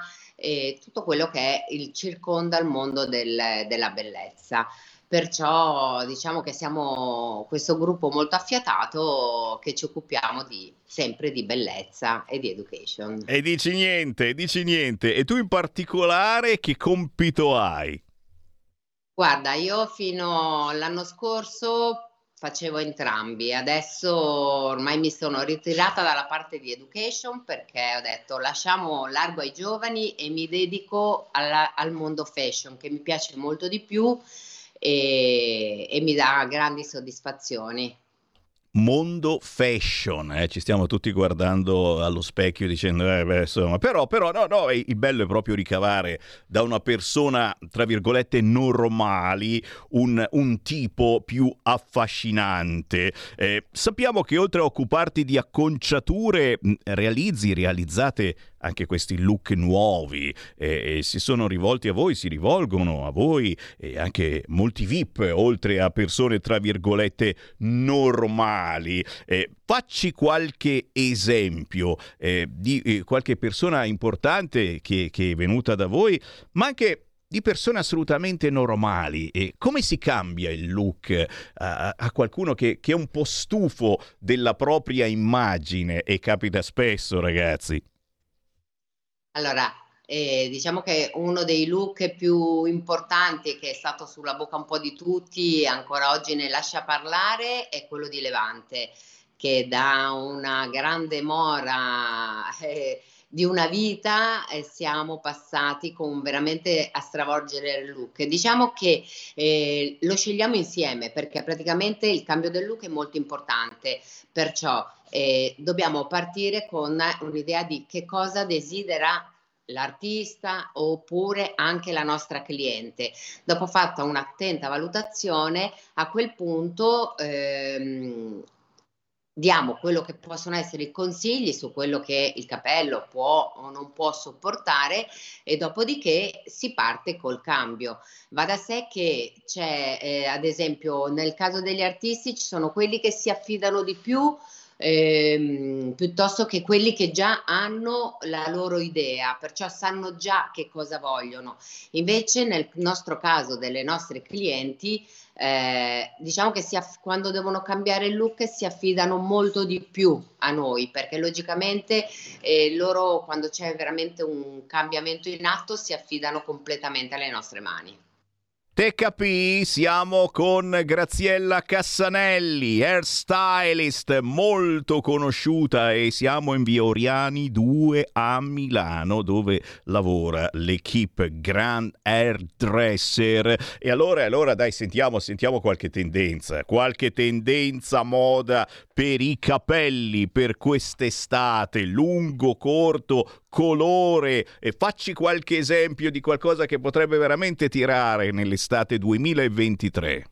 tutto quello che è il circonda il mondo del, della bellezza. Perciò diciamo che siamo questo gruppo molto affiatato che ci occupiamo di, sempre di bellezza e di education. E dici niente, dici niente. E tu in particolare che compito hai? Guarda, io fino all'anno scorso facevo entrambi, adesso ormai mi sono ritirata dalla parte di education perché ho detto lasciamo largo ai giovani e mi dedico alla, al mondo fashion che mi piace molto di più e, e mi dà grandi soddisfazioni mondo fashion, eh? ci stiamo tutti guardando allo specchio dicendo, eh, beh, insomma, però, però no, no, il bello è proprio ricavare da una persona, tra virgolette, normali, un, un tipo più affascinante. Eh, sappiamo che oltre a occuparti di acconciature, realizzi, realizzate anche questi look nuovi e, e si sono rivolti a voi, si rivolgono a voi e anche molti VIP, oltre a persone tra virgolette normali. Eh, facci qualche esempio eh, di eh, qualche persona importante che, che è venuta da voi, ma anche di persone assolutamente normali. E come si cambia il look a, a qualcuno che, che, è un po' stufo della propria immagine? E capita spesso, ragazzi. Allora, eh, diciamo che uno dei look più importanti che è stato sulla bocca un po' di tutti ancora oggi ne lascia parlare è quello di Levante che da una grande mora eh, di una vita eh, siamo passati con veramente a stravolgere il look. Diciamo che eh, lo scegliamo insieme perché praticamente il cambio del look è molto importante, perciò eh, dobbiamo partire con un'idea di che cosa desidera l'artista oppure anche la nostra cliente. Dopo fatta un'attenta valutazione, a quel punto ehm, diamo quello che possono essere i consigli su quello che il capello può o non può sopportare e dopodiché si parte col cambio. Va da sé che c'è, eh, ad esempio, nel caso degli artisti ci sono quelli che si affidano di più ehm, piuttosto che quelli che già hanno la loro idea, perciò sanno già che cosa vogliono. Invece nel nostro caso delle nostre clienti, eh, diciamo che aff- quando devono cambiare il look si affidano molto di più a noi perché logicamente eh, loro quando c'è veramente un cambiamento in atto si affidano completamente alle nostre mani. Te capì? Siamo con Graziella Cassanelli, hairstylist molto conosciuta e siamo in via Oriani 2 a Milano dove lavora l'equipe Grand Hairdresser. E allora, allora dai sentiamo, sentiamo qualche tendenza, qualche tendenza moda per i capelli per quest'estate, lungo, corto, colore e facci qualche esempio di qualcosa che potrebbe veramente tirare nell'estate 2023.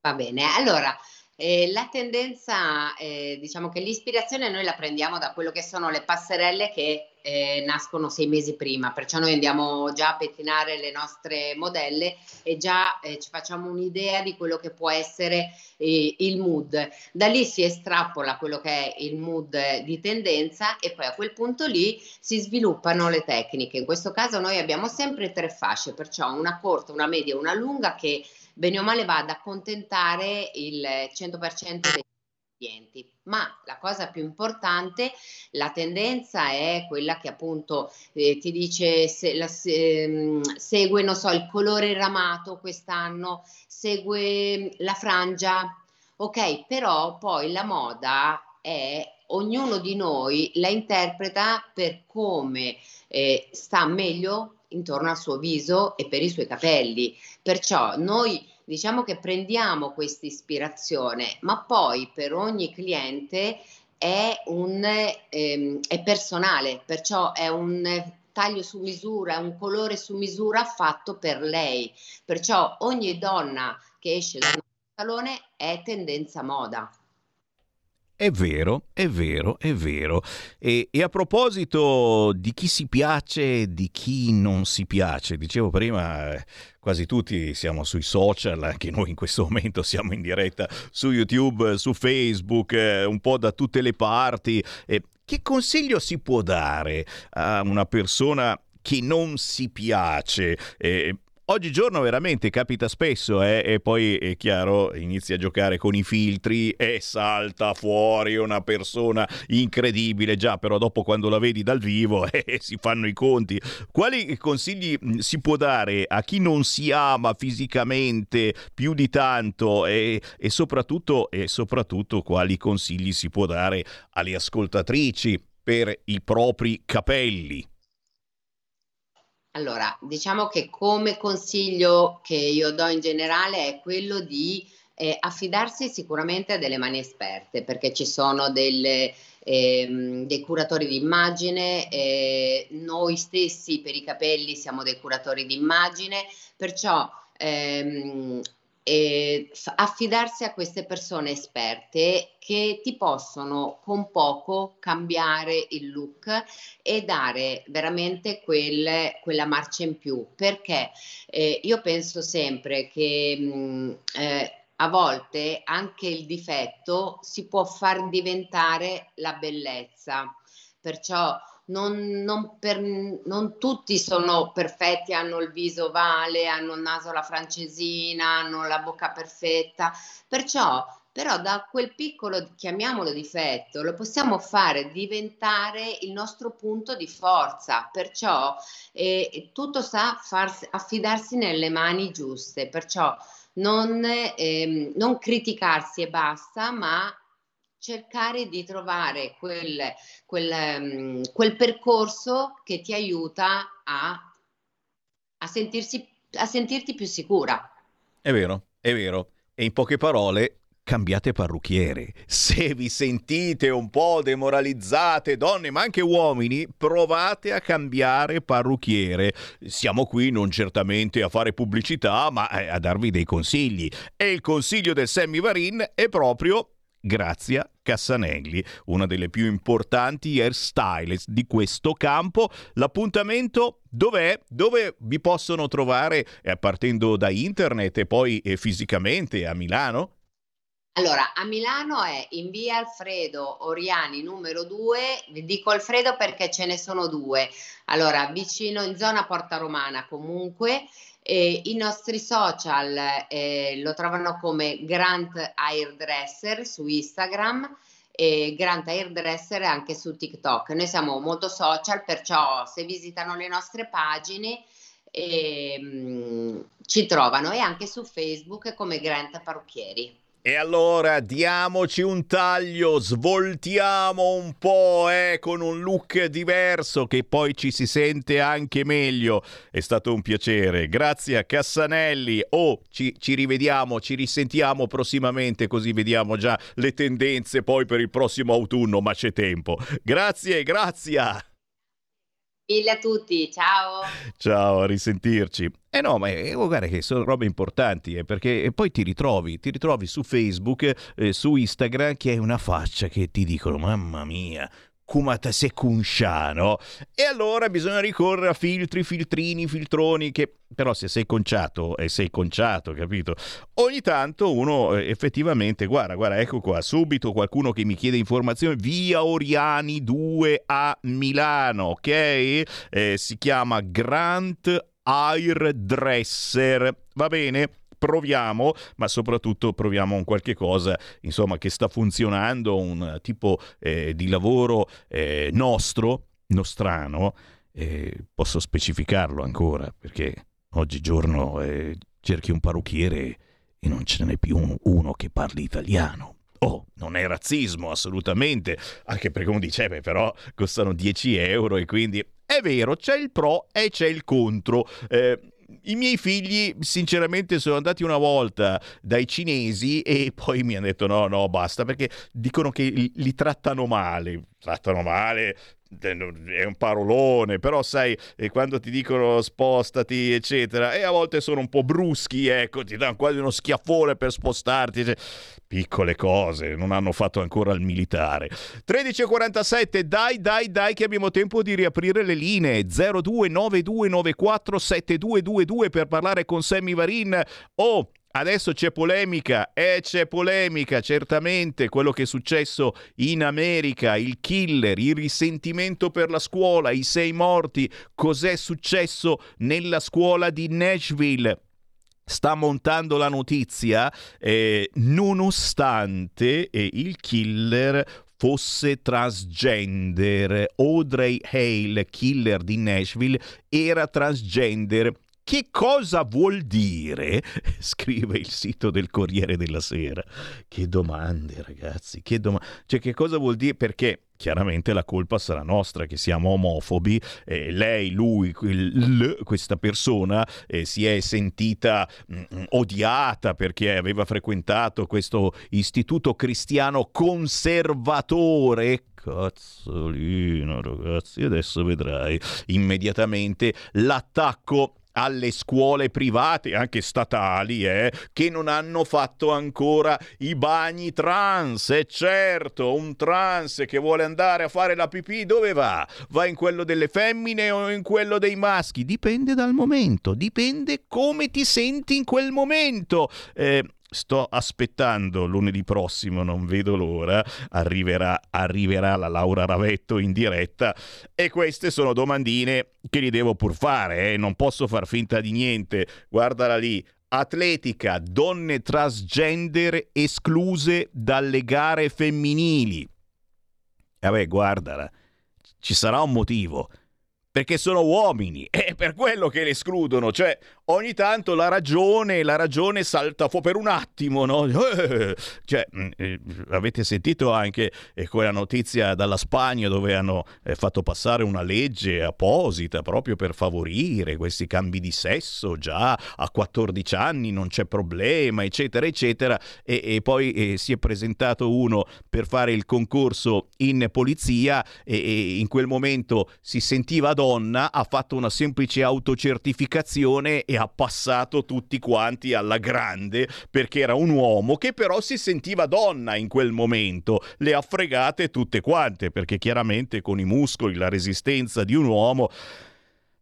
Va bene, allora eh, la tendenza, eh, diciamo che l'ispirazione noi la prendiamo da quello che sono le passerelle che eh, nascono sei mesi prima, perciò noi andiamo già a pettinare le nostre modelle e già eh, ci facciamo un'idea di quello che può essere eh, il mood. Da lì si estrapola quello che è il mood di tendenza e poi a quel punto lì si sviluppano le tecniche. In questo caso noi abbiamo sempre tre fasce, perciò una corta, una media e una lunga che bene o male va ad accontentare il 100% dei clienti. Ma la cosa più importante, la tendenza è quella che appunto eh, ti dice se, la, se, ehm, segue, non so, il colore ramato quest'anno, segue la frangia, ok, però poi la moda è ognuno di noi la interpreta per come eh, sta meglio intorno al suo viso e per i suoi capelli. Perciò noi diciamo che prendiamo questa ispirazione, ma poi per ogni cliente è, un, ehm, è personale, perciò è un taglio su misura, un colore su misura fatto per lei. Perciò ogni donna che esce dal salone è tendenza moda. È vero, è vero, è vero. E, e, a proposito di chi si piace e di chi non si piace, dicevo prima, quasi tutti siamo sui social, anche noi in questo momento siamo in diretta su YouTube, su Facebook, eh, un po' da tutte le parti. Eh, che consiglio si può dare a una persona che non si piace? Eh, Oggigiorno veramente capita spesso eh? e poi è chiaro, inizia a giocare con i filtri e salta fuori una persona incredibile, già però dopo quando la vedi dal vivo eh, si fanno i conti. Quali consigli mm, si può dare a chi non si ama fisicamente più di tanto e, e, soprattutto, e soprattutto quali consigli si può dare alle ascoltatrici per i propri capelli? Allora, diciamo che come consiglio che io do in generale è quello di eh, affidarsi sicuramente a delle mani esperte, perché ci sono delle, ehm, dei curatori di immagine, eh, noi stessi per i capelli siamo dei curatori di immagine, perciò ehm, eh, affidarsi a queste persone esperte che ti possono con poco cambiare il look e dare veramente quel, quella marcia in più. Perché eh, io penso sempre che mh, eh, a volte anche il difetto si può far diventare la bellezza. Perciò non, non, per, non, tutti sono perfetti, hanno il viso ovale, hanno il naso alla francesina, hanno la bocca perfetta, perciò però da quel piccolo, chiamiamolo difetto, lo possiamo fare diventare il nostro punto di forza, perciò eh, tutto sta a affidarsi nelle mani giuste, perciò non, eh, non criticarsi e basta, ma cercare di trovare quel, quel, um, quel percorso che ti aiuta a, a, sentirsi, a sentirti più sicura. È vero, è vero. E in poche parole, cambiate parrucchiere. Se vi sentite un po' demoralizzate, donne, ma anche uomini, provate a cambiare parrucchiere. Siamo qui non certamente a fare pubblicità, ma eh, a darvi dei consigli. E il consiglio del Sammy Varin è proprio Grazia Cassanelli, una delle più importanti hairstylist di questo campo. L'appuntamento dov'è? Dove vi possono trovare eh, partendo da internet e poi eh, fisicamente a Milano? Allora, a Milano è in via Alfredo Oriani numero 2, dico Alfredo perché ce ne sono due, allora vicino in zona Porta Romana comunque, eh, i nostri social eh, lo trovano come Grant Hairdresser su Instagram e Grant Hairdresser anche su TikTok. Noi siamo molto social, perciò se visitano le nostre pagine eh, ci trovano e anche su Facebook come Grant Parrucchieri. E allora diamoci un taglio, svoltiamo un po' eh, con un look diverso che poi ci si sente anche meglio. È stato un piacere. Grazie a Cassanelli. Oh, ci, ci rivediamo, ci risentiamo prossimamente così vediamo già le tendenze poi per il prossimo autunno, ma c'è tempo. Grazie, grazie. Mille a tutti, ciao. Ciao, a risentirci. Eh no, ma eh, guarda che sono robe importanti, eh, perché poi ti ritrovi, ti ritrovi su Facebook, eh, su Instagram, che hai una faccia che ti dicono, mamma mia, Kumata Sekunsciano. E allora bisogna ricorrere a filtri, filtrini, filtroni che però se sei conciato e sei conciato, capito? Ogni tanto uno eh, effettivamente, guarda, guarda, ecco qua, subito qualcuno che mi chiede informazioni, via Oriani 2 a Milano, ok? Eh, si chiama Grant Hairdresser, va bene? Proviamo, ma soprattutto proviamo un qualche cosa insomma, che sta funzionando, un tipo eh, di lavoro eh, nostro, nostrano, eh, posso specificarlo ancora perché oggigiorno eh, cerchi un parrucchiere e non ce n'è più uno, che parli italiano. Oh, non è razzismo assolutamente, anche perché uno dice, beh, però costano 10 euro e quindi è vero, c'è il pro e c'è il contro. Eh, i miei figli, sinceramente, sono andati una volta dai cinesi e poi mi hanno detto no, no, basta, perché dicono che li, trattano male. Trattano male, è un parolone, però sai, quando ti dicono spostati, eccetera, e a volte sono un po' bruschi, ecco, ti danno quasi uno schiaffone per spostarti. Cioè, piccole cose, non hanno fatto ancora il militare. 13.47, dai, dai, dai, che abbiamo tempo di riaprire le linee. 0292947222 per parlare con Sammy Varin. Oh, Adesso c'è polemica, eh, c'è polemica, certamente, quello che è successo in America, il killer, il risentimento per la scuola, i sei morti, cos'è successo nella scuola di Nashville? sta montando la notizia, eh, nonostante eh, il killer fosse transgender. Audrey Hale, killer di Nashville, era transgender che cosa vuol dire? Scrive il sito del Corriere della Sera. Che domande, ragazzi, che domande. Cioè, che cosa vuol dire? Perché chiaramente la colpa sarà nostra che siamo omofobi, eh, lei, lui, il, questa persona eh, si è sentita mh, mm, odiata perché aveva frequentato questo istituto cristiano conservatore. Cazzolino, ragazzi, adesso vedrai immediatamente l'attacco alle scuole private, anche statali, eh, che non hanno fatto ancora i bagni trans. E certo, un trans che vuole andare a fare la pipì dove va? Va in quello delle femmine o in quello dei maschi? Dipende dal momento, dipende come ti senti in quel momento. Eh, sto aspettando lunedì prossimo, non vedo l'ora, arriverà, arriverà la Laura Ravetto in diretta e queste sono domandine che gli devo pur fare, eh? non posso far finta di niente, guardala lì. Atletica, donne transgender escluse dalle gare femminili. Vabbè, guardala, ci sarà un motivo perché sono uomini, è per quello che le escludono, cioè ogni tanto la ragione, la ragione salta fuori per un attimo, no? Cioè, mm, eh, avete sentito anche eh, quella notizia dalla Spagna dove hanno eh, fatto passare una legge apposita proprio per favorire questi cambi di sesso già a 14 anni, non c'è problema, eccetera, eccetera, e, e poi eh, si è presentato uno per fare il concorso in polizia e, e in quel momento si sentiva donna, ha fatto una semplice autocertificazione e ha passato tutti quanti alla grande perché era un uomo che però si sentiva donna in quel momento. Le ha fregate tutte quante perché chiaramente con i muscoli, la resistenza di un uomo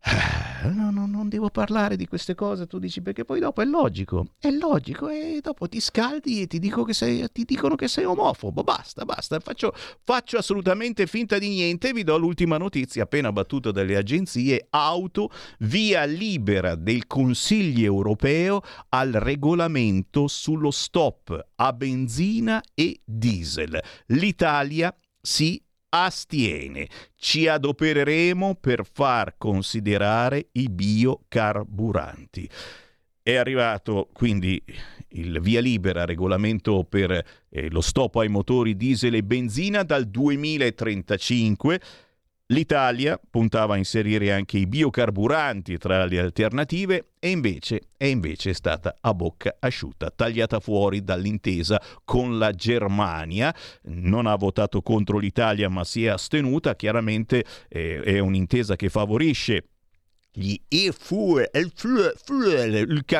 eh, no, no, non devo parlare di queste cose, tu dici perché poi dopo è logico, è logico e dopo ti scaldi e ti, dico che sei, ti dicono che sei omofobo, basta, basta, faccio, faccio assolutamente finta di niente, vi do l'ultima notizia. Appena battuta dalle agenzie auto, via libera del Consiglio europeo al regolamento sullo stop a benzina e diesel. L'Italia si astiene. Ci adopereremo per far considerare i biocarburanti. È arrivato quindi il via libera regolamento per eh, lo stop ai motori diesel e benzina dal 2035 L'Italia puntava a inserire anche i biocarburanti tra le alternative e invece è invece stata a bocca asciutta, tagliata fuori dall'intesa con la Germania. Non ha votato contro l'Italia ma si è astenuta, chiaramente eh, è un'intesa che favorisce gli e-fuel,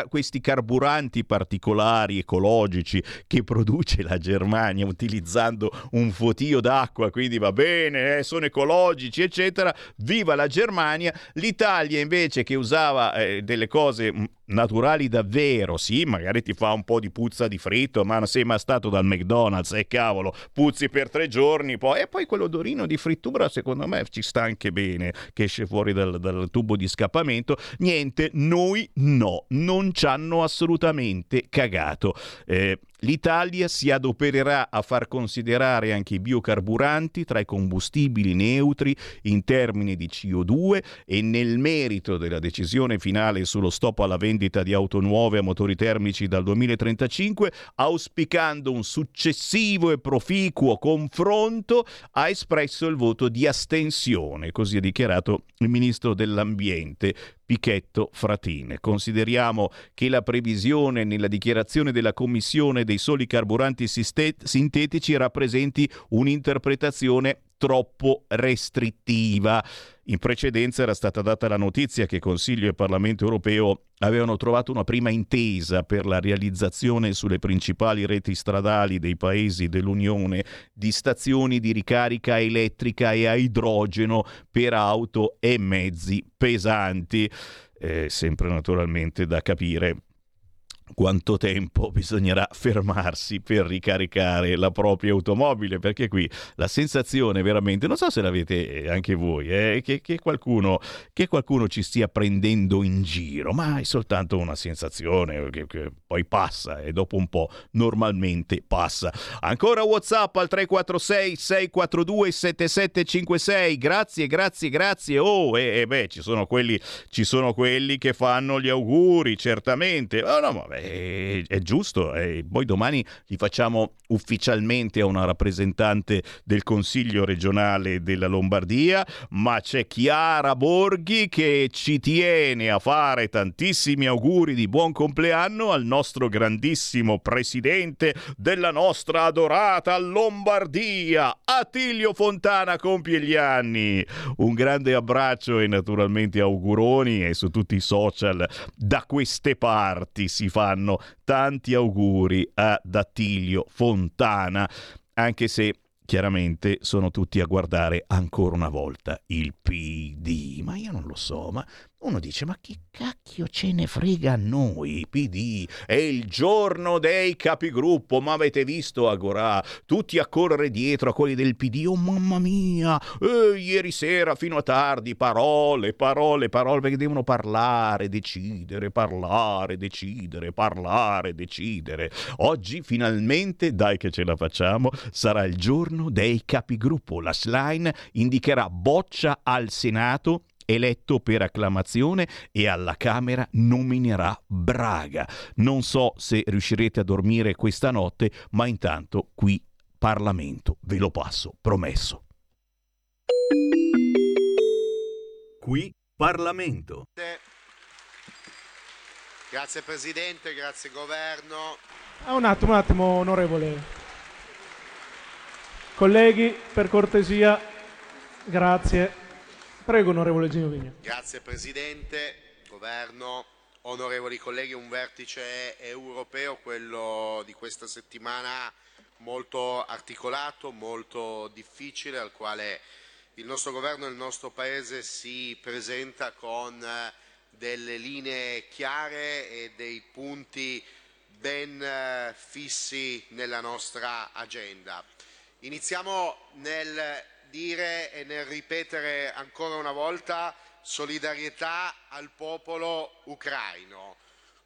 questi carburanti particolari ecologici che produce la Germania utilizzando un fotio d'acqua, quindi va bene, eh, sono ecologici, eccetera. Viva la Germania! L'Italia invece che usava eh, delle cose mm, naturali davvero, sì, magari ti fa un po' di puzza di fritto, ma sei mai stato dal McDonald's e eh, cavolo, puzzi per tre giorni, poi, e poi quell'odorino di frittura secondo me ci sta anche bene, che esce fuori dal, dal tubo di scappamento. Niente, noi no, non ci hanno assolutamente cagato. Eh, L'Italia si adopererà a far considerare anche i biocarburanti tra i combustibili neutri in termini di CO2 e nel merito della decisione finale sullo stop alla vendita di auto nuove a motori termici dal 2035, auspicando un successivo e proficuo confronto, ha espresso il voto di astensione, così ha dichiarato il ministro dell'Ambiente Pichetto Fratine. Consideriamo che la previsione nella dichiarazione della Commissione dei soli carburanti sintetici rappresenti un'interpretazione troppo restrittiva. In precedenza era stata data la notizia che Consiglio e Parlamento europeo avevano trovato una prima intesa per la realizzazione sulle principali reti stradali dei paesi dell'Unione di stazioni di ricarica elettrica e a idrogeno per auto e mezzi pesanti. Eh, sempre naturalmente da capire quanto tempo bisognerà fermarsi per ricaricare la propria automobile, perché qui la sensazione veramente, non so se l'avete anche voi, eh, che, che, qualcuno, che, qualcuno, ci stia prendendo in giro, ma è soltanto una sensazione che, che poi passa e dopo un po' normalmente passa. Ancora Whatsapp al 346 642 7756, grazie, grazie, grazie. Oh, e, e beh, ci sono, quelli, ci sono quelli che fanno gli auguri, certamente. Oh, no, vabbè, è, è giusto. E poi domani li facciamo ufficialmente a una rappresentante del Consiglio regionale della Lombardia, ma c'è Chiara Borghi che ci tiene a fare tantissimi auguri di buon compleanno al nostro grandissimo presidente della nostra adorata Lombardia, Attilio Fontana compie gli anni. Un grande abbraccio e naturalmente auguroni e su tutti i social da queste parti si fanno tanti auguri ad Attilio Fontana, anche se chiaramente sono tutti a guardare ancora una volta il PD. Ma io non lo so, ma uno dice, ma che cacchio ce ne frega a noi, PD? È il giorno dei capigruppo, ma avete visto Agorà? Tutti a correre dietro a quelli del PD, oh mamma mia, eh, ieri sera fino a tardi, parole, parole, parole, perché devono parlare, decidere, parlare, decidere, parlare, decidere. Oggi finalmente, dai che ce la facciamo, sarà il giorno dei capigruppo. La slime indicherà boccia al Senato eletto per acclamazione e alla Camera nominerà Braga. Non so se riuscirete a dormire questa notte, ma intanto qui Parlamento, ve lo passo, promesso. Qui Parlamento. Grazie Presidente, grazie Governo. Ah, un attimo, un attimo, onorevole. Colleghi, per cortesia, grazie. Prego, onorevole Gino Vigno. Grazie Presidente, Governo, onorevoli colleghi, un vertice europeo, quello di questa settimana molto articolato, molto difficile, al quale il nostro governo e il nostro Paese si presenta con eh, delle linee chiare e dei punti ben eh, fissi nella nostra agenda. Iniziamo nel dire e nel ripetere ancora una volta solidarietà al popolo ucraino,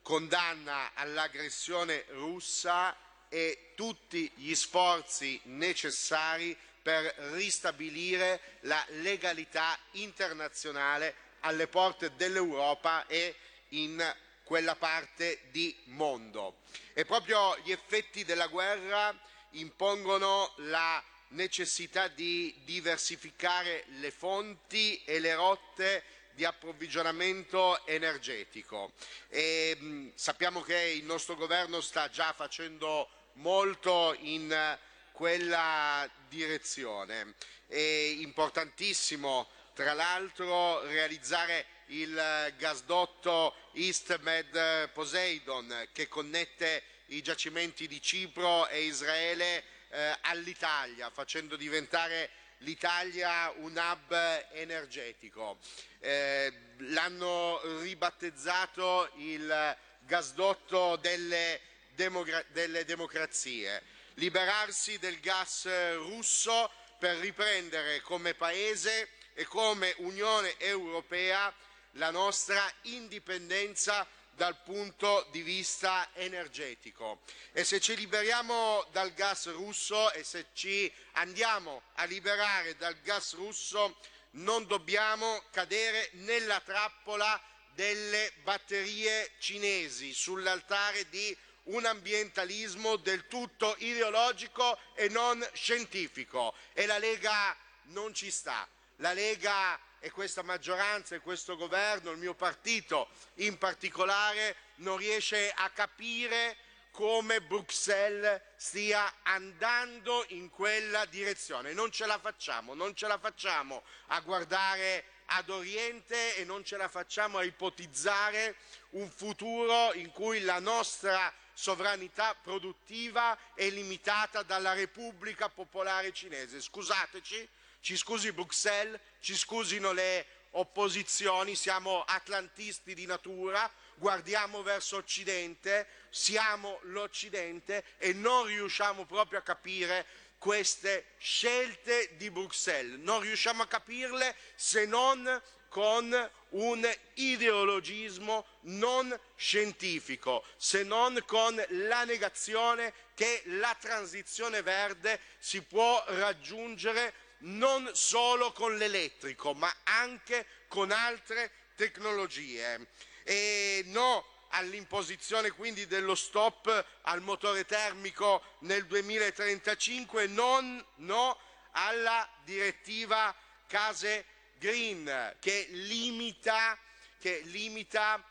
condanna all'aggressione russa e tutti gli sforzi necessari per ristabilire la legalità internazionale alle porte dell'Europa e in quella parte di mondo. E proprio gli effetti della guerra impongono la necessità di diversificare le fonti e le rotte di approvvigionamento energetico. E, mh, sappiamo che il nostro governo sta già facendo molto in quella direzione. È importantissimo, tra l'altro, realizzare il gasdotto EastMed Poseidon che connette i giacimenti di Cipro e Israele eh, all'Italia, facendo diventare l'Italia un hub energetico. Eh, l'hanno ribattezzato il gasdotto delle, delle democrazie liberarsi del gas russo per riprendere come Paese e come Unione Europea la nostra indipendenza dal punto di vista energetico. E se ci liberiamo dal gas russo e se ci andiamo a liberare dal gas russo non dobbiamo cadere nella trappola delle batterie cinesi sull'altare di un ambientalismo del tutto ideologico e non scientifico e la Lega non ci sta. La Lega e questa maggioranza e questo governo, il mio partito in particolare, non riesce a capire come Bruxelles stia andando in quella direzione. Non ce la facciamo, non ce la facciamo a guardare ad Oriente e non ce la facciamo a ipotizzare un futuro in cui la nostra sovranità produttiva è limitata dalla Repubblica Popolare Cinese. Scusateci, ci scusi Bruxelles, ci scusino le opposizioni, siamo atlantisti di natura, guardiamo verso Occidente, siamo l'Occidente e non riusciamo proprio a capire queste scelte di Bruxelles. Non riusciamo a capirle se non con un ideologismo non scientifico, se non con la negazione che la transizione verde si può raggiungere non solo con l'elettrico, ma anche con altre tecnologie. E no all'imposizione quindi dello stop al motore termico nel 2035, non, no alla direttiva case green che limita, che limita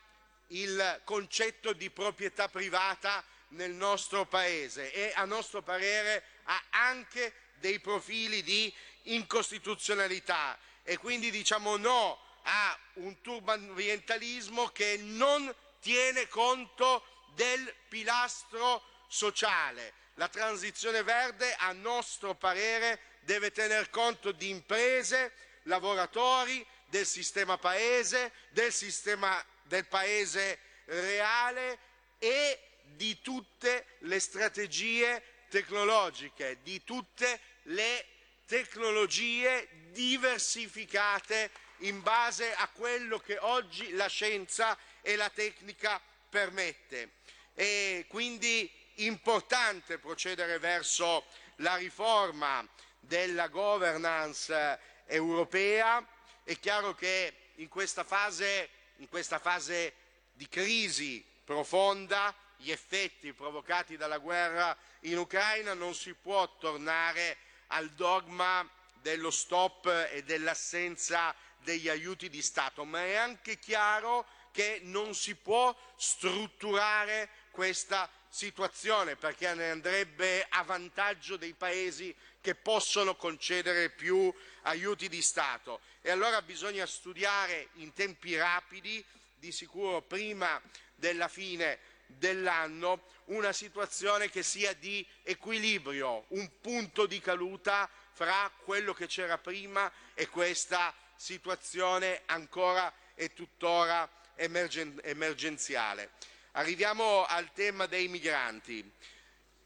il concetto di proprietà privata nel nostro Paese e a nostro parere ha anche dei profili di incostituzionalità e quindi diciamo no a un turboambientalismo che non tiene conto del pilastro sociale. La transizione verde, a nostro parere, deve tener conto di imprese, lavoratori, del sistema paese, del sistema del paese reale e di tutte le strategie tecnologiche, di tutte le tecnologie diversificate in base a quello che oggi la scienza e la tecnica permette. È quindi importante procedere verso la riforma della governance europea. È chiaro che in questa fase, in questa fase di crisi profonda, gli effetti provocati dalla guerra in Ucraina, non si può tornare al dogma dello stop e dell'assenza degli aiuti di Stato, ma è anche chiaro che non si può strutturare questa situazione perché ne andrebbe a vantaggio dei paesi che possono concedere più aiuti di Stato. E allora bisogna studiare in tempi rapidi, di sicuro prima della fine dell'anno, una situazione che sia di equilibrio, un punto di caduta fra quello che c'era prima e questa situazione ancora e tuttora emergen- emergenziale. Arriviamo al tema dei migranti.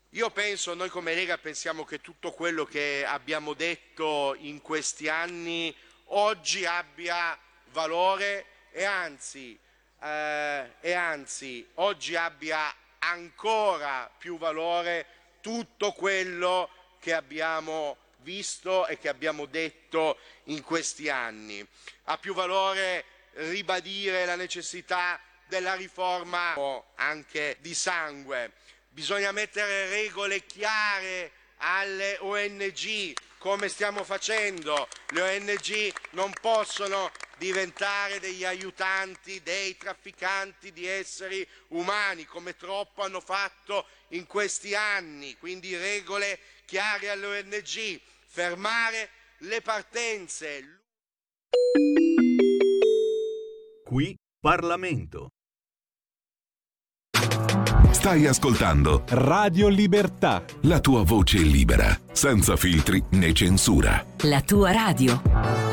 Io penso, noi come Lega pensiamo che tutto quello che abbiamo detto in questi anni oggi abbia valore e anzi, eh, e anzi oggi abbia ancora più valore tutto quello che abbiamo visto e che abbiamo detto in questi anni. Ha più valore ribadire la necessità della riforma anche di sangue. Bisogna mettere regole chiare alle ONG, come stiamo facendo. Le ONG non possono diventare degli aiutanti dei trafficanti di esseri umani, come troppo hanno fatto in questi anni. Quindi regole chiare alle ONG, fermare le partenze. Qui Parlamento. Stai ascoltando Radio Libertà. la tua voce libera, senza filtri né censura. La tua radio.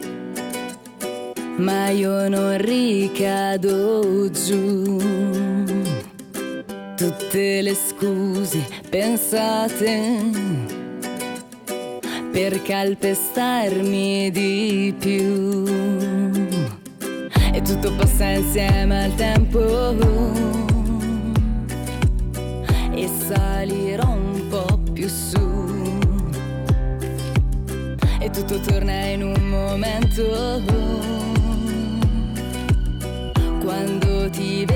ma io non ricado giù. Tutte le scuse pensate per calpestarmi di più. E tutto passa insieme al tempo e salirò un po' più su e tutto torna in un momento quando ti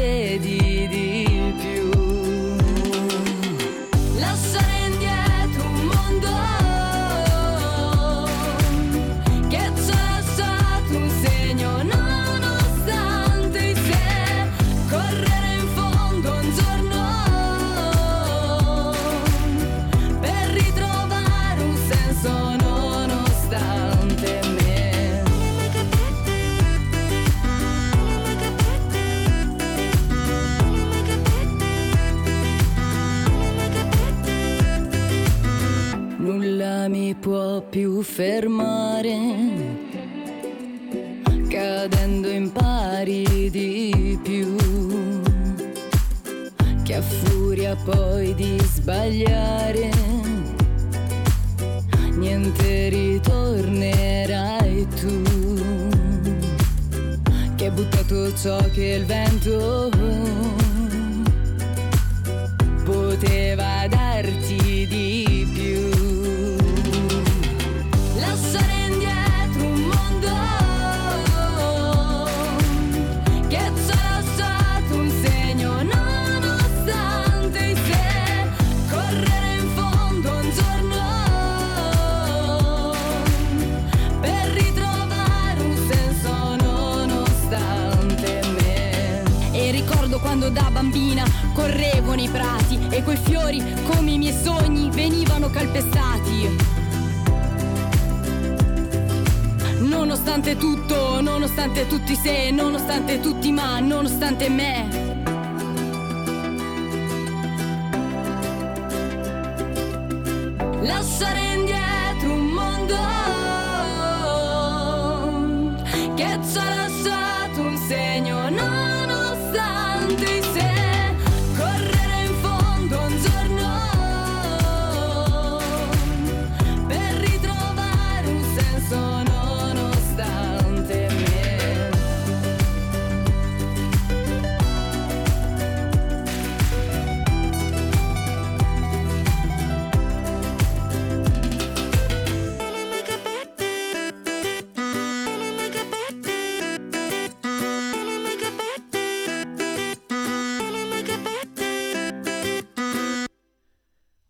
può più fermare, cadendo in pari di più che a furia poi di sbagliare. Niente ritornerai tu che hai buttato ciò che il vento poteva darti di correvo nei prati e quei fiori come i miei sogni venivano calpestati. Nonostante tutto, nonostante tutti se, nonostante tutti ma, nonostante me. Lasciare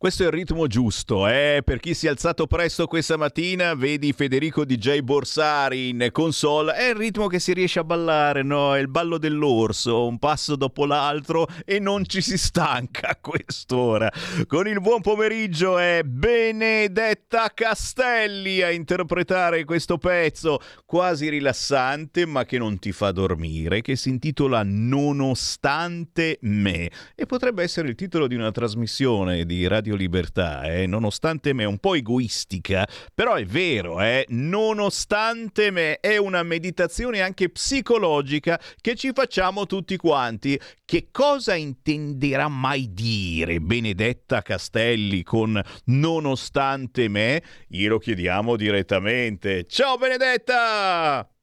Questo è il ritmo giusto, eh? Per chi si è alzato presto questa mattina, vedi Federico DJ Borsari in console, è il ritmo che si riesce a ballare, no? È il ballo dell'orso, un passo dopo l'altro e non ci si stanca a quest'ora. Con il buon pomeriggio è Benedetta Castelli a interpretare questo pezzo quasi rilassante ma che non ti fa dormire, che si intitola Nonostante me e potrebbe essere il titolo di una trasmissione di Radio Libertà, eh? nonostante me, un po' egoistica, però è vero, eh? nonostante me è una meditazione anche psicologica che ci facciamo tutti quanti. Che cosa intenderà mai dire Benedetta Castelli con nonostante me? Glielo chiediamo direttamente. Ciao Benedetta!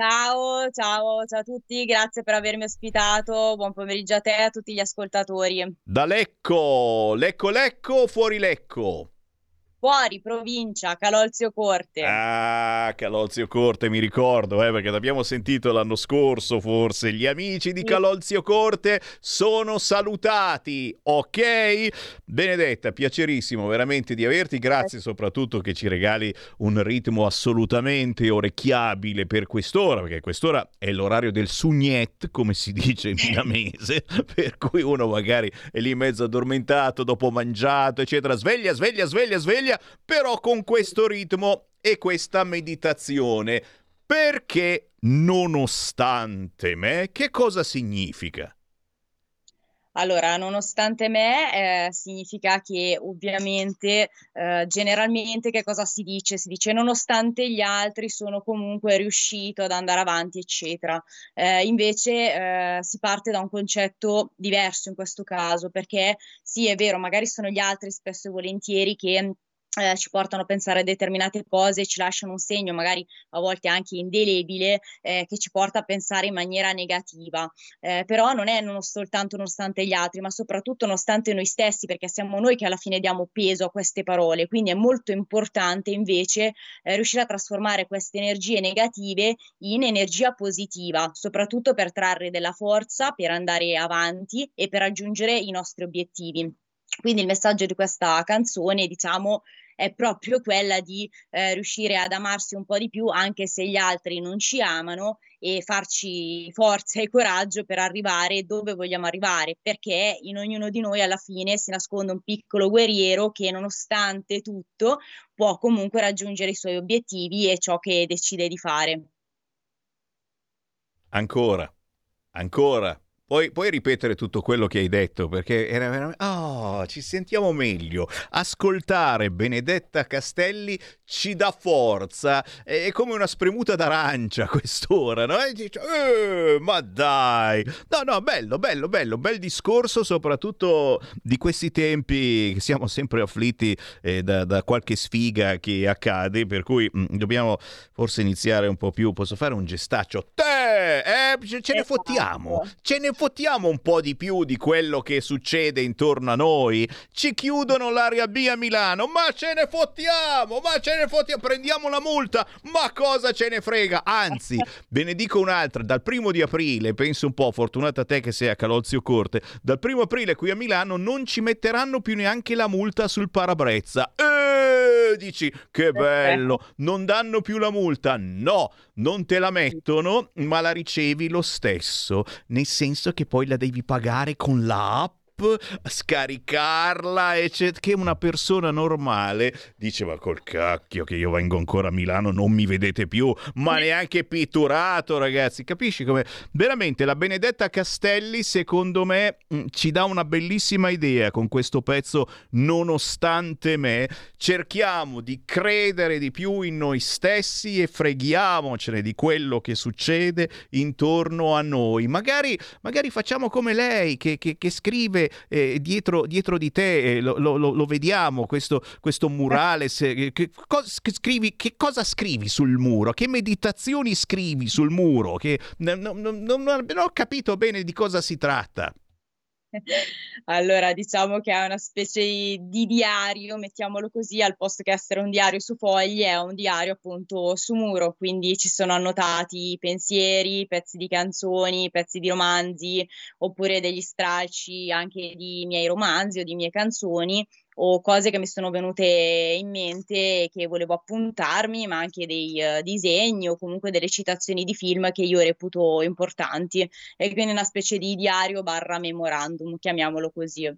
Ciao, ciao, ciao a tutti, grazie per avermi ospitato, buon pomeriggio a te e a tutti gli ascoltatori. Da Lecco, Lecco Lecco, fuori Lecco. Fuori, provincia, Calolzio Corte. Ah, Calolzio Corte, mi ricordo, eh, perché l'abbiamo sentito l'anno scorso forse. Gli amici di Calolzio Corte sono salutati, ok? Benedetta, piacerissimo veramente di averti, grazie soprattutto che ci regali un ritmo assolutamente orecchiabile per quest'ora, perché quest'ora è l'orario del sugnet, come si dice in milanese, per cui uno magari è lì mezzo addormentato, dopo mangiato, eccetera, sveglia, sveglia, sveglia, sveglia, però con questo ritmo e questa meditazione. Perché nonostante me, che cosa significa? Allora, nonostante me, eh, significa che ovviamente, eh, generalmente che cosa si dice? Si dice nonostante gli altri sono comunque riuscito ad andare avanti, eccetera. Eh, invece eh, si parte da un concetto diverso in questo caso, perché sì, è vero, magari sono gli altri spesso e volentieri che eh, ci portano a pensare a determinate cose, ci lasciano un segno, magari a volte anche indelebile, eh, che ci porta a pensare in maniera negativa. Eh, però non è non soltanto nonostante gli altri, ma soprattutto nonostante noi stessi, perché siamo noi che alla fine diamo peso a queste parole. Quindi è molto importante invece eh, riuscire a trasformare queste energie negative in energia positiva, soprattutto per trarre della forza, per andare avanti e per raggiungere i nostri obiettivi. Quindi il messaggio di questa canzone, diciamo, è proprio quella di eh, riuscire ad amarsi un po' di più anche se gli altri non ci amano e farci forza e coraggio per arrivare dove vogliamo arrivare, perché in ognuno di noi alla fine si nasconde un piccolo guerriero che nonostante tutto può comunque raggiungere i suoi obiettivi e ciò che decide di fare. Ancora, ancora. Puoi, puoi, ripetere tutto quello che hai detto perché era veramente... Oh, ci sentiamo meglio. Ascoltare Benedetta Castelli ci dà forza. È come una spremuta d'arancia quest'ora, no? E dice, eh, ma dai! No, no, bello, bello, bello. Bel discorso soprattutto di questi tempi che siamo sempre afflitti eh, da, da, qualche sfiga che accade, per cui mh, dobbiamo forse iniziare un po' più... Posso fare un gestaccio? Te! Eh, ce ce ne fottiamo, ce ne fottiamo un po' di più di quello che succede intorno a noi. Ci chiudono l'area B a Milano, ma ce ne fottiamo, ma ce ne fottiamo, prendiamo la multa, ma cosa ce ne frega? Anzi, ve ne dico un'altra, dal primo di aprile, penso un po', fortunata te che sei a Calozio Corte, dal primo aprile qui a Milano non ci metteranno più neanche la multa sul parabrezza. Eh, dici, che bello, non danno più la multa? No, non te la mettono, ma la ricevi lo stesso, nel senso che poi la devi pagare con la app scaricarla eccetera che una persona normale dice ma col cacchio che io vengo ancora a Milano non mi vedete più ma neanche pitturato ragazzi capisci come veramente la Benedetta Castelli secondo me mh, ci dà una bellissima idea con questo pezzo nonostante me. Cerchiamo di credere di più in noi stessi e freghiamocene di quello che succede intorno a noi. Magari, magari facciamo come lei che, che, che scrive eh, dietro, dietro, di te, eh, lo, lo, lo, vediamo, questo, questo murale. Se, che, cosa, scrivi, che, cosa scrivi sul muro? Che meditazioni scrivi sul muro? Che, non, non, non, non ho capito bene di cosa si tratta. Allora, diciamo che è una specie di diario, mettiamolo così, al posto che essere un diario su fogli, è un diario appunto su muro, quindi ci sono annotati pensieri, pezzi di canzoni, pezzi di romanzi, oppure degli stralci anche di miei romanzi o di mie canzoni o cose che mi sono venute in mente che volevo appuntarmi, ma anche dei uh, disegni o comunque delle citazioni di film che io reputo importanti. E quindi una specie di diario barra memorandum, chiamiamolo così.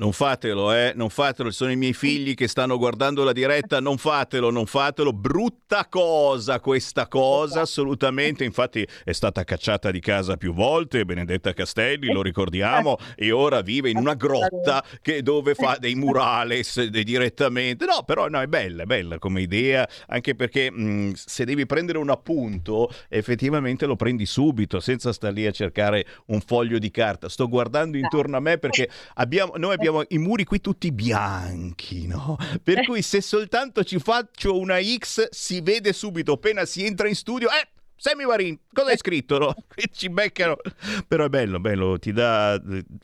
Non fatelo, eh, non fatelo, sono i miei figli che stanno guardando la diretta, non fatelo, non fatelo, brutta cosa questa cosa, assolutamente, infatti è stata cacciata di casa più volte, Benedetta Castelli, lo ricordiamo, e ora vive in una grotta che, dove fa dei murales direttamente, no, però no, è bella, è bella come idea, anche perché mh, se devi prendere un appunto, effettivamente lo prendi subito, senza stare lì a cercare un foglio di carta, sto guardando intorno a me perché abbiamo, noi abbiamo abbiamo i muri qui tutti bianchi, no? Per cui se soltanto ci faccio una X si vede subito appena si entra in studio, eh, Sammy Varin, cosa hai scritto? No? Ci beccano. Però è bello, bello, ti dà,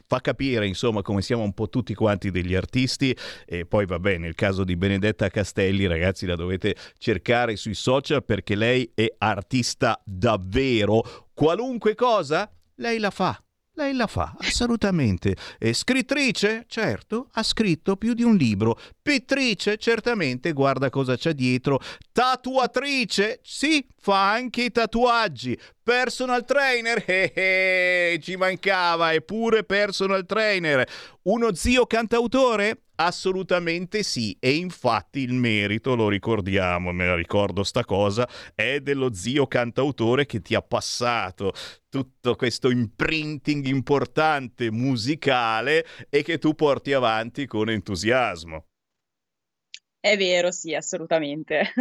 fa capire insomma come siamo un po' tutti quanti degli artisti e poi va bene, il caso di Benedetta Castelli, ragazzi, la dovete cercare sui social perché lei è artista davvero. Qualunque cosa, lei la fa. Lei la fa, assolutamente. E scrittrice? Certo, ha scritto più di un libro. Pittrice? Certamente, guarda cosa c'è dietro. Tatuatrice? Sì, fa anche i tatuaggi. Personal trainer? Eh, eh, ci mancava, eppure personal trainer. Uno zio cantautore? Assolutamente sì, e infatti il merito, lo ricordiamo, me la ricordo sta cosa, è dello zio cantautore che ti ha passato tutto questo imprinting importante musicale e che tu porti avanti con entusiasmo. È vero, sì, assolutamente.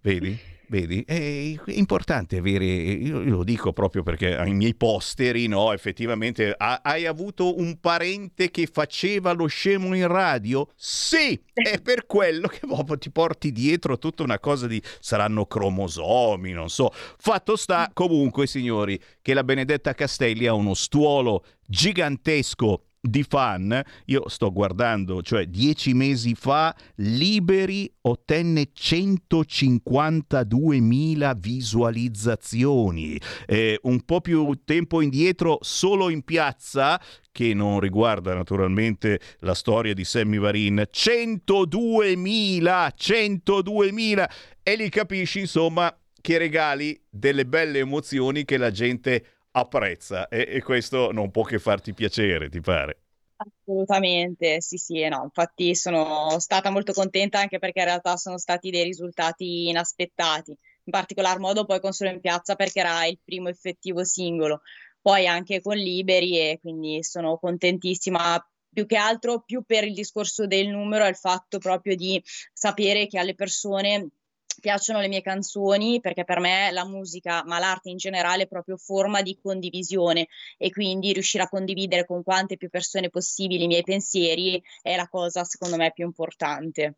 Vedi? Vedi, è importante avere, io, lo dico proprio perché ai miei posteri, no, effettivamente, hai avuto un parente che faceva lo scemo in radio? Sì, è per quello che proprio ti porti dietro tutta una cosa di, saranno cromosomi, non so. Fatto sta, comunque, signori, che la Benedetta Castelli ha uno stuolo gigantesco di fan, io sto guardando, cioè dieci mesi fa Liberi ottenne 152.000 visualizzazioni, eh, un po' più tempo indietro solo in piazza che non riguarda naturalmente la storia di Sammy Varin, 102.000, 102.000 e lì capisci insomma che regali delle belle emozioni che la gente apprezza e, e questo non può che farti piacere, ti pare? Assolutamente, sì, sì, no, infatti sono stata molto contenta anche perché in realtà sono stati dei risultati inaspettati, in particolar modo poi con Solo in Piazza perché era il primo effettivo singolo, poi anche con Liberi e quindi sono contentissima più che altro più per il discorso del numero è il fatto proprio di sapere che alle persone piacciono le mie canzoni perché per me la musica, ma l'arte in generale è proprio forma di condivisione e quindi riuscire a condividere con quante più persone possibili i miei pensieri è la cosa secondo me più importante.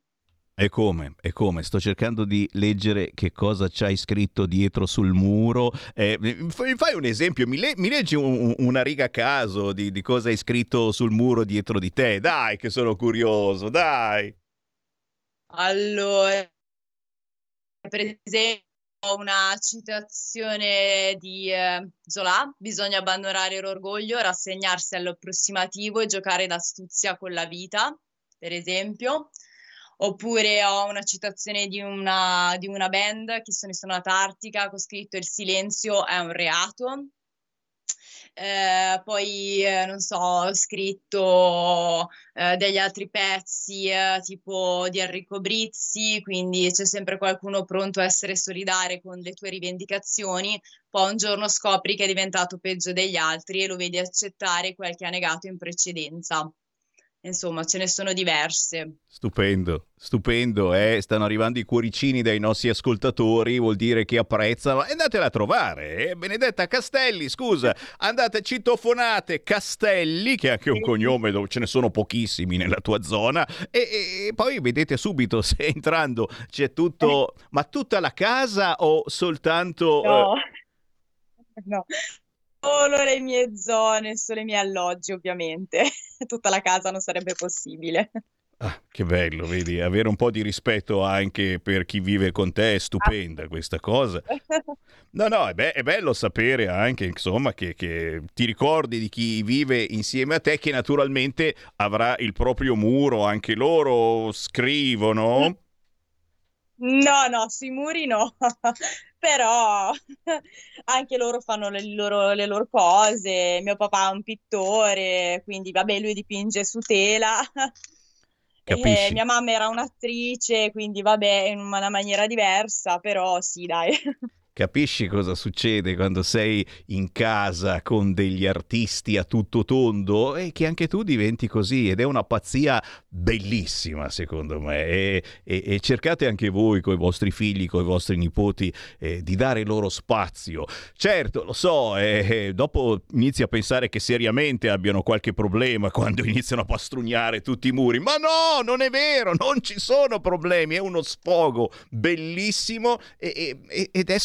E come? E come? Sto cercando di leggere che cosa c'hai scritto dietro sul muro. Eh, fai un esempio? Mi, le- mi leggi un- una riga a caso di-, di cosa hai scritto sul muro dietro di te? Dai, che sono curioso, dai. Allora, per esempio, una citazione di eh, Zola, bisogna abbandonare l'orgoglio, rassegnarsi all'approssimativo e giocare d'astuzia con la vita, per esempio. Oppure ho una citazione di una, di una band che sono in Sonata Artica, che ho scritto Il silenzio è un reato. Eh, poi, eh, non so, ho scritto eh, degli altri pezzi eh, tipo di Enrico Brizzi, quindi c'è sempre qualcuno pronto a essere solidale con le tue rivendicazioni, poi un giorno scopri che è diventato peggio degli altri e lo vedi accettare quel che ha negato in precedenza. Insomma, ce ne sono diverse. Stupendo, stupendo, eh? stanno arrivando i cuoricini dai nostri ascoltatori, vuol dire che apprezzano. Andatela a trovare, eh? Benedetta Castelli, scusa, andate, citofonate Castelli, che è anche un cognome dove ce ne sono pochissimi nella tua zona, e, e, e poi vedete subito se entrando c'è tutto, ma tutta la casa o soltanto... No. eh, No, solo le mie zone, solo i miei alloggi, ovviamente. Tutta la casa non sarebbe possibile. Ah, che bello, vedi, avere un po' di rispetto anche per chi vive con te è stupenda questa cosa. No, no, è, be- è bello sapere anche, insomma, che, che ti ricordi di chi vive insieme a te, che naturalmente avrà il proprio muro, anche loro scrivono. No, no, sui muri no, però anche loro fanno le loro, le loro cose. Mio papà è un pittore, quindi vabbè, lui dipinge su tela. E mia mamma era un'attrice, quindi vabbè, in una maniera diversa, però sì, dai. Capisci cosa succede quando sei in casa con degli artisti a tutto tondo e che anche tu diventi così ed è una pazzia bellissima secondo me e, e- e cercate anche voi con i vostri figli, con i vostri nipoti eh, di dare loro spazio. Certo, lo so, eh, eh, dopo inizi a pensare che seriamente abbiano qualche problema quando iniziano a pastrugnare tutti i muri, ma no, non è vero, non ci sono problemi, è uno sfogo bellissimo e- e- ed è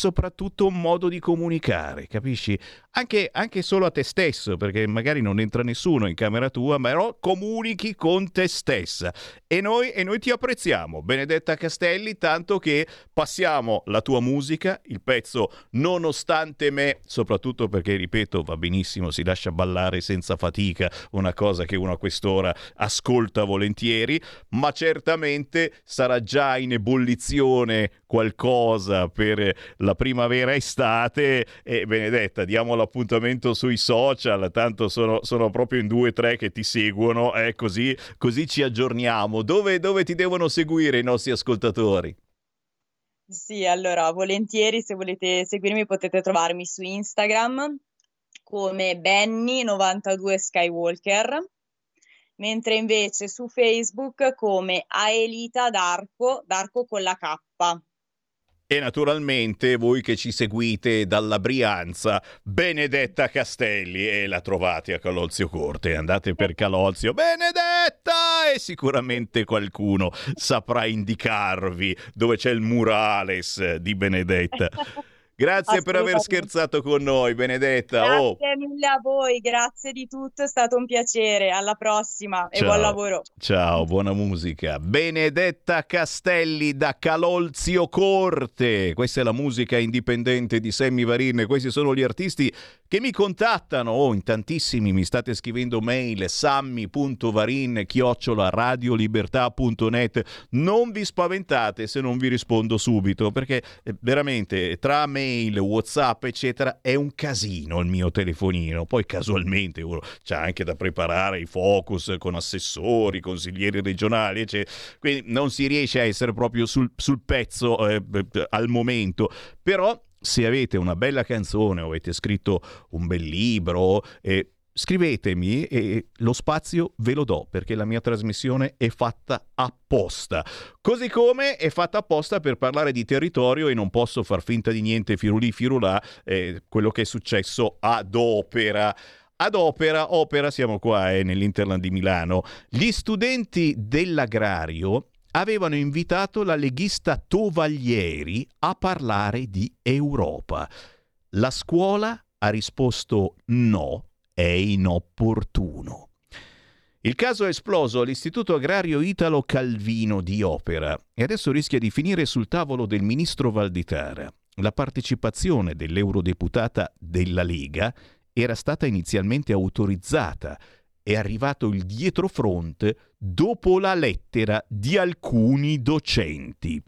un modo di comunicare, capisci? Anche, anche solo a te stesso, perché magari non entra nessuno in camera tua, ma però comunichi con te stessa. E noi, e noi ti apprezziamo, Benedetta Castelli, tanto che passiamo la tua musica, il pezzo Nonostante me, soprattutto perché, ripeto, va benissimo, si lascia ballare senza fatica, una cosa che uno a quest'ora ascolta volentieri, ma certamente sarà già in ebollizione qualcosa per la primavera-estate. E Benedetta, diamo l'appuntamento sui social, tanto sono, sono proprio in due o tre che ti seguono, eh, così, così ci aggiorniamo. Dove, dove ti devono seguire i nostri ascoltatori? Sì, allora, volentieri, se volete seguirmi potete trovarmi su Instagram come Benny92 Skywalker, mentre invece su Facebook come Aelita Darko, Darko con la K. E naturalmente voi che ci seguite dalla Brianza, Benedetta Castelli, e la trovate a Calolzio Corte. Andate per Calolzio, Benedetta! E sicuramente qualcuno saprà indicarvi dove c'è il murales di Benedetta. Grazie per aver scherzato con noi, Benedetta. Oh, Grazie mille a voi, grazie di tutto, è stato un piacere. Alla prossima e buon lavoro. Ciao, buona musica. Benedetta Castelli da Calolzio Corte. Questa è la musica indipendente di Sammy Varin. Questi sono gli artisti che mi contattano. Oh, in tantissimi mi state scrivendo mail sammy.varin chiocciola radiolibertà.net. Non vi spaventate se non vi rispondo subito perché eh, veramente tra mail, whatsapp eccetera è un casino il mio telefonino. Poi casualmente uno c'ha anche da preparare i focus con assessori, consiglieri regionali eccetera. Quindi non si riesce a essere proprio sul, sul pezzo eh, al momento. Però se avete una bella canzone o avete scritto un bel libro, eh, scrivetemi e lo spazio ve lo do perché la mia trasmissione è fatta apposta. Così come è fatta apposta per parlare di territorio e non posso far finta di niente firulì firulà eh, quello che è successo ad Opera. Ad Opera, Opera siamo qua eh, nell'Interland di Milano, gli studenti dell'agrario avevano invitato la leghista Tovaglieri a parlare di Europa. La scuola ha risposto no, è inopportuno. Il caso è esploso all'Istituto Agrario Italo Calvino di Opera e adesso rischia di finire sul tavolo del ministro Valditara. La partecipazione dell'eurodeputata della Lega era stata inizialmente autorizzata. È arrivato il dietrofront dopo la lettera di alcuni docenti.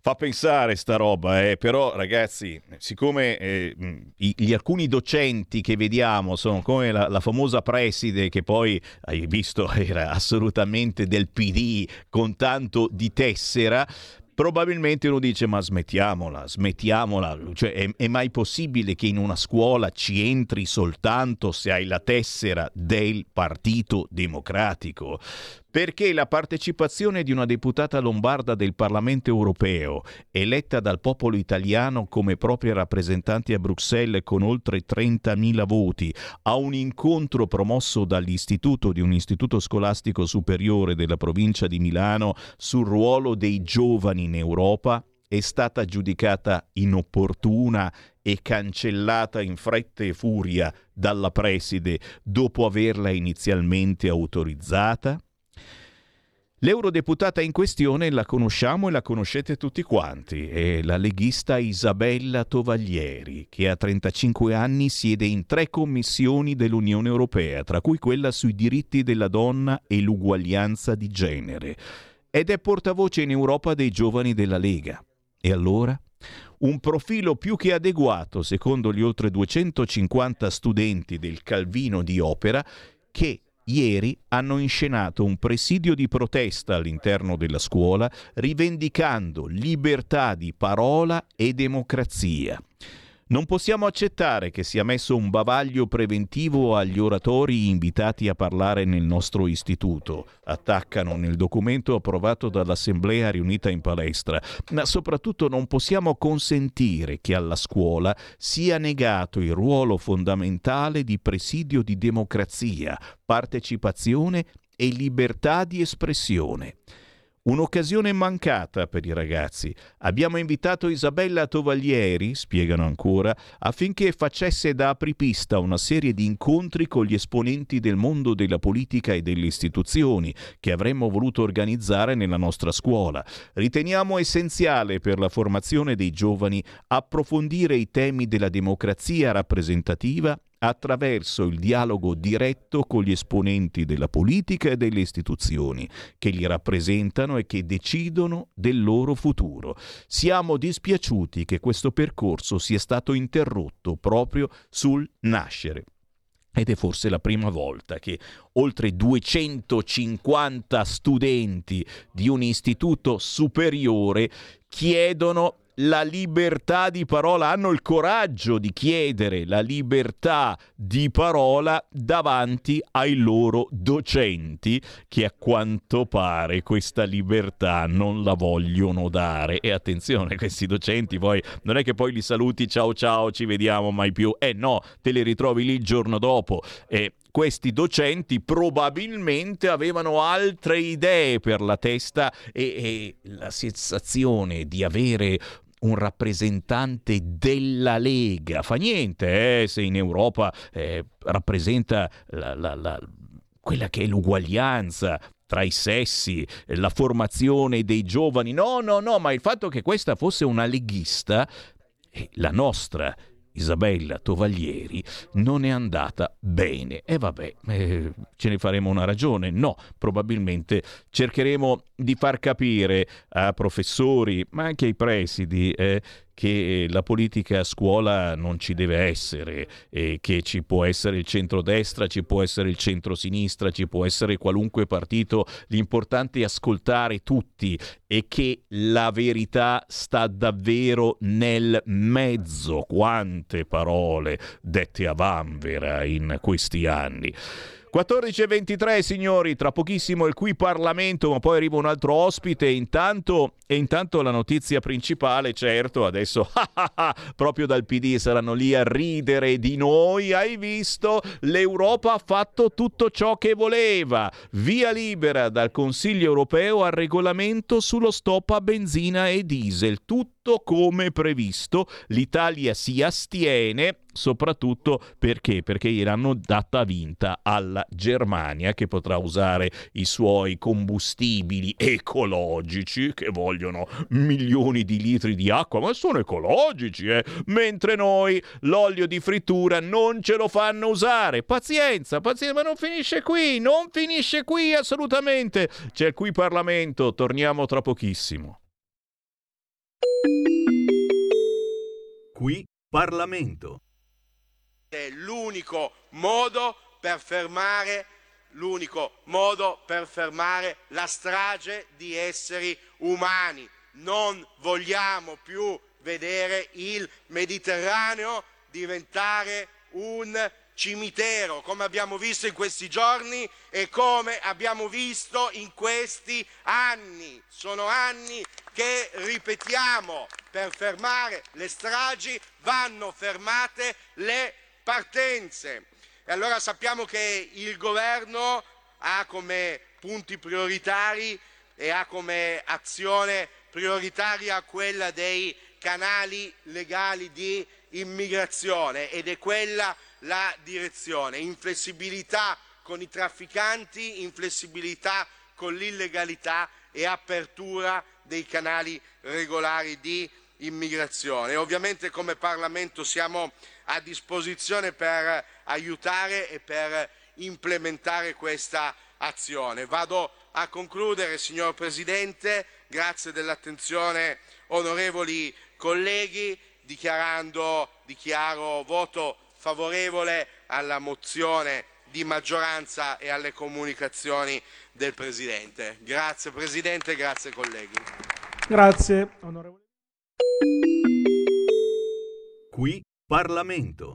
Fa pensare sta roba, eh? però ragazzi, siccome eh, i, gli alcuni docenti che vediamo sono come la, la, famosa preside che poi hai visto era assolutamente del PD con tanto di tessera, probabilmente uno dice ma smettiamola, smettiamola, cioè è, è, mai possibile che in una scuola ci entri soltanto se hai la tessera del Partito Democratico? Perché la partecipazione di una deputata lombarda del Parlamento europeo, eletta dal popolo italiano come propria rappresentante a Bruxelles con oltre 30.000 voti, a un incontro promosso dall'istituto di un istituto scolastico superiore della provincia di Milano sul ruolo dei giovani in Europa, è stata giudicata inopportuna e cancellata in fretta e furia dalla preside dopo averla inizialmente autorizzata? L'eurodeputata in questione la conosciamo e la conoscete tutti quanti, è la leghista Isabella Tovaglieri, che a 35 anni siede in tre commissioni dell'Unione Europea, tra cui quella sui diritti della donna e l'uguaglianza di genere, ed è portavoce in Europa dei giovani della Lega. E allora? Un profilo più che adeguato, secondo gli oltre 250 studenti del Calvino di Opera, che ieri hanno inscenato un presidio di protesta all'interno della scuola rivendicando libertà di parola e democrazia. Non possiamo accettare che sia messo un bavaglio preventivo agli oratori invitati a parlare nel nostro istituto, attaccano nel documento approvato dall'Assemblea riunita in palestra, ma soprattutto non possiamo consentire che alla scuola sia negato il ruolo fondamentale di presidio di democrazia, partecipazione e libertà di espressione. Un'occasione mancata per i ragazzi. Abbiamo invitato Isabella Tovaglieri, spiegano ancora, affinché facesse da apripista una serie di incontri con gli esponenti del mondo della politica e delle istituzioni che avremmo voluto organizzare nella nostra scuola. Riteniamo essenziale per la formazione dei giovani approfondire i temi della democrazia rappresentativa attraverso il dialogo diretto con gli esponenti della politica e delle istituzioni che li rappresentano e che decidono del loro futuro. Siamo dispiaciuti che questo percorso sia stato interrotto proprio sul nascere. Ed è forse la prima volta che oltre 250 studenti di un istituto superiore chiedono la libertà di parola, hanno il coraggio di chiedere la libertà di parola davanti ai loro docenti che a quanto pare questa libertà non la vogliono dare. E attenzione, questi docenti poi non è che poi li saluti ciao ciao, ci vediamo mai più. Eh no, te li ritrovi lì il giorno dopo. E questi docenti probabilmente avevano altre idee per la testa e, e, la sensazione di avere un rappresentante della Lega. Fa niente eh, se in Europa eh, rappresenta la, la, la, quella che è l'uguaglianza tra i sessi, la formazione dei giovani. No, no, no, ma il fatto che questa fosse una leghista, eh, la nostra Isabella Tovaglieri non è andata bene. E vabbè, eh, ce ne faremo una ragione? No, probabilmente cercheremo di far capire a professori, ma anche ai presidi, eh, che la politica a scuola non ci deve essere, e che ci può essere il centrodestra, ci può essere il centrosinistra, ci può essere qualunque partito, l'importante è ascoltare tutti e che la verità sta davvero nel mezzo. Quante parole dette a vanvera in questi anni. 14.23 signori, tra pochissimo il qui Parlamento, ma poi arriva un altro ospite. Intanto, e intanto la notizia principale, certo, adesso proprio dal PD saranno lì a ridere di noi. Hai visto? L'Europa ha fatto tutto ciò che voleva. Via libera dal Consiglio europeo al regolamento sullo stop a benzina e diesel. Tutto come previsto. L'Italia si astiene soprattutto perché? Perché gliel'hanno data vinta alla Germania che potrà usare i suoi combustibili ecologici che vogliono milioni di litri di acqua, ma sono ecologici, eh? mentre noi l'olio di frittura non ce lo fanno usare. Pazienza, pazienza, ma non finisce qui, non finisce qui assolutamente. C'è qui Parlamento, torniamo tra pochissimo. Qui Parlamento. È l'unico modo per fermare l'unico modo per fermare la strage di esseri umani. Non vogliamo più vedere il Mediterraneo diventare un cimitero, come abbiamo visto in questi giorni e come abbiamo visto in questi anni. Sono anni che ripetiamo, per fermare le stragi vanno fermate le partenze. E allora sappiamo che il governo ha come punti prioritari e ha come azione prioritaria quella dei canali legali di immigrazione ed è quella la direzione, inflessibilità con i trafficanti, inflessibilità con l'illegalità e apertura dei canali regolari di immigrazione. Ovviamente come Parlamento siamo a disposizione per aiutare e per implementare questa azione. Vado a concludere, signor Presidente, grazie dell'attenzione onorevoli colleghi, dichiarando, dichiaro voto favorevole alla mozione di maggioranza e alle comunicazioni del Presidente. Grazie Presidente, grazie colleghi. Grazie, onorevole. Qui Parlamento.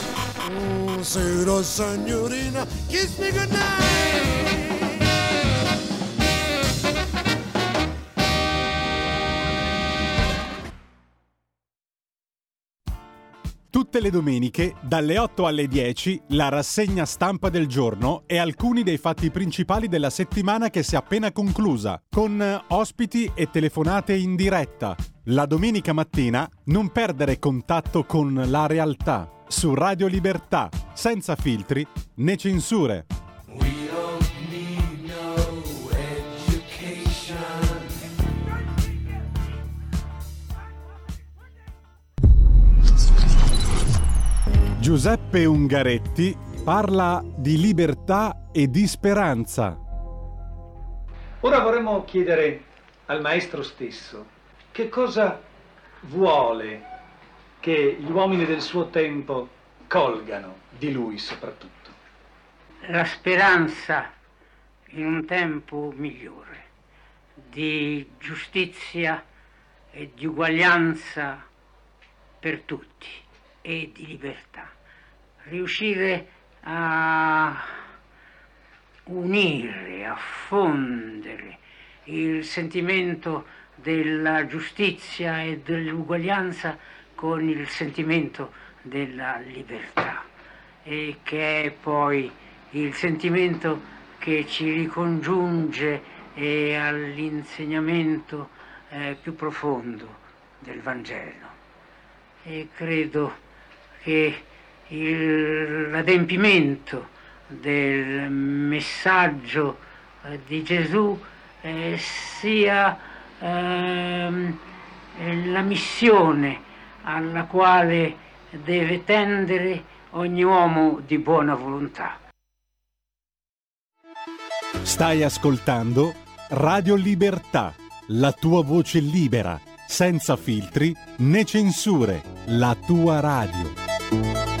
Buonasera signorina, kiss me goodnight. Tutte le domeniche, dalle 8 alle 10, la rassegna stampa del giorno e alcuni dei fatti principali della settimana che si è appena conclusa, con ospiti e telefonate in diretta. La domenica mattina non perdere contatto con la realtà su Radio Libertà, senza filtri né censure. Giuseppe Ungaretti parla di libertà e di speranza. Ora vorremmo chiedere al maestro stesso che cosa vuole che gli uomini del suo tempo colgano di lui soprattutto. La speranza in un tempo migliore, di giustizia e di uguaglianza per tutti e di libertà. Riuscire a unire, a fondere il sentimento della giustizia e dell'uguaglianza con il sentimento della libertà e che è poi il sentimento che ci ricongiunge eh, all'insegnamento eh, più profondo del Vangelo. E credo che il- l'adempimento del messaggio eh, di Gesù eh, sia ehm, eh, la missione alla quale deve tendere ogni uomo di buona volontà. Stai ascoltando Radio Libertà, la tua voce libera, senza filtri né censure, la tua radio.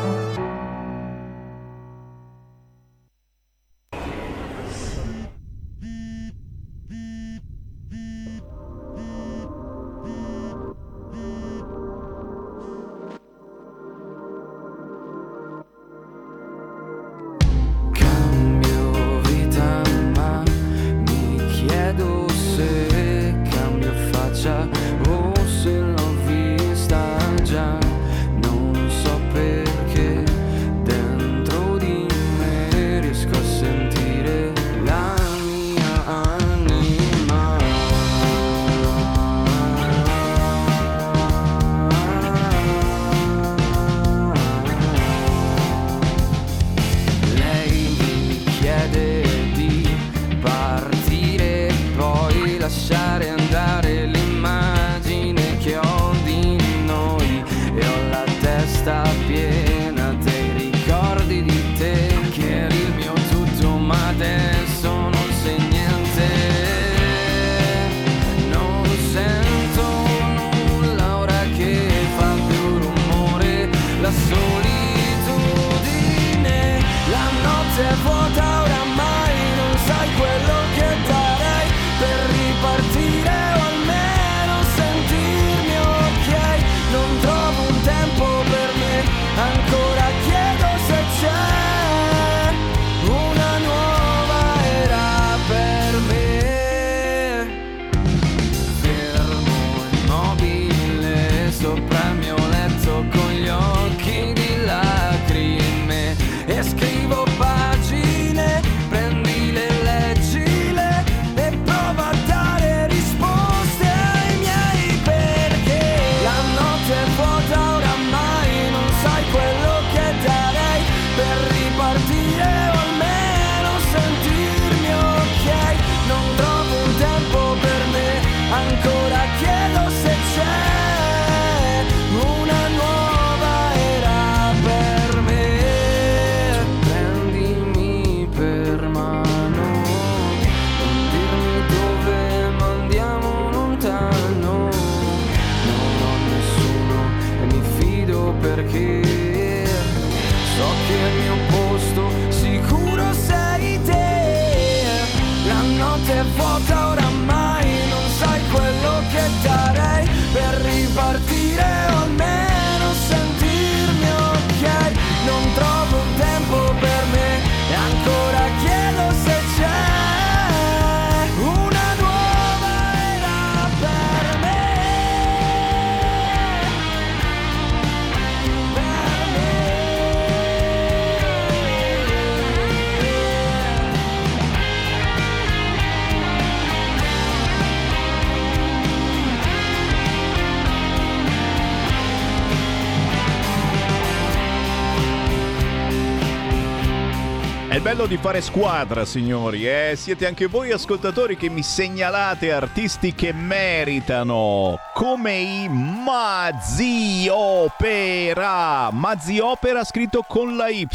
Bello di fare squadra, signori, eh? Siete anche voi ascoltatori che mi segnalate artisti che meritano, come i Mazzi Opera. Mazzi Opera scritto con la Y.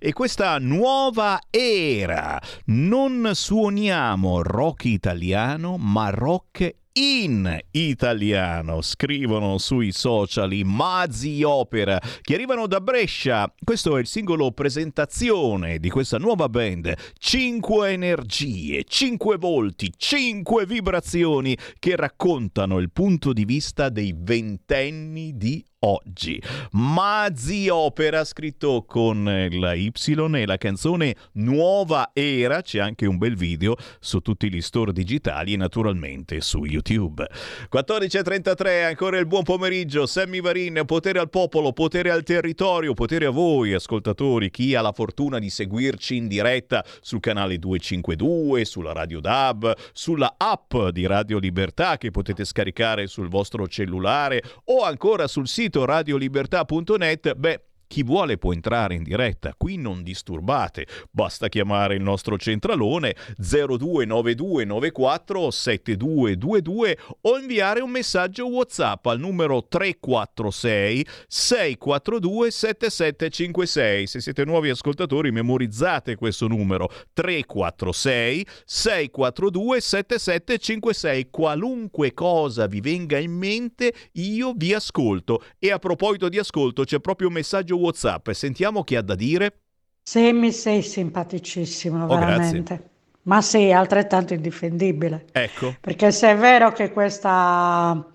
E questa nuova era. Non suoniamo rock italiano, ma rock in italiano, scrivono sui social i Mazzi Opera che arrivano da Brescia. Questo è il singolo presentazione di questa nuova band. Cinque energie, cinque volti, cinque vibrazioni che raccontano il punto di vista dei ventenni di oggi. Mazzi Opera scritto con la Y e la canzone Nuova Era, c'è anche un bel video su tutti gli store digitali e naturalmente su YouTube. 14.33, ancora il buon pomeriggio, Sammy Varin, potere al popolo, potere al territorio, potere a voi ascoltatori, chi ha la fortuna di seguirci in diretta sul canale 252, sulla Radio DAB, sulla app di Radio Libertà che potete scaricare sul vostro cellulare o ancora sul sito sito radiolibertà.net, beh, chi vuole può entrare in diretta, qui non disturbate, basta chiamare il nostro centralone 029294 7222 o inviare un messaggio WhatsApp al numero 346 642 7756. Se siete nuovi ascoltatori memorizzate questo numero 346 642 7756. Qualunque cosa vi venga in mente io vi ascolto e a proposito di ascolto c'è proprio un messaggio WhatsApp e sentiamo chi ha da dire. Semmi sei simpaticissimo, Oh, veramente. grazie. Ma sei altrettanto indifendibile. Ecco. Perché se è vero che questa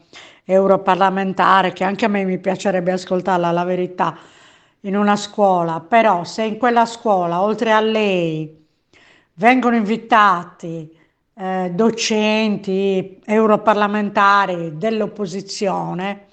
europarlamentare, che anche a me mi piacerebbe ascoltarla, la verità, in una scuola, però se in quella scuola, oltre a lei, vengono invitati eh, docenti, europarlamentari dell'opposizione,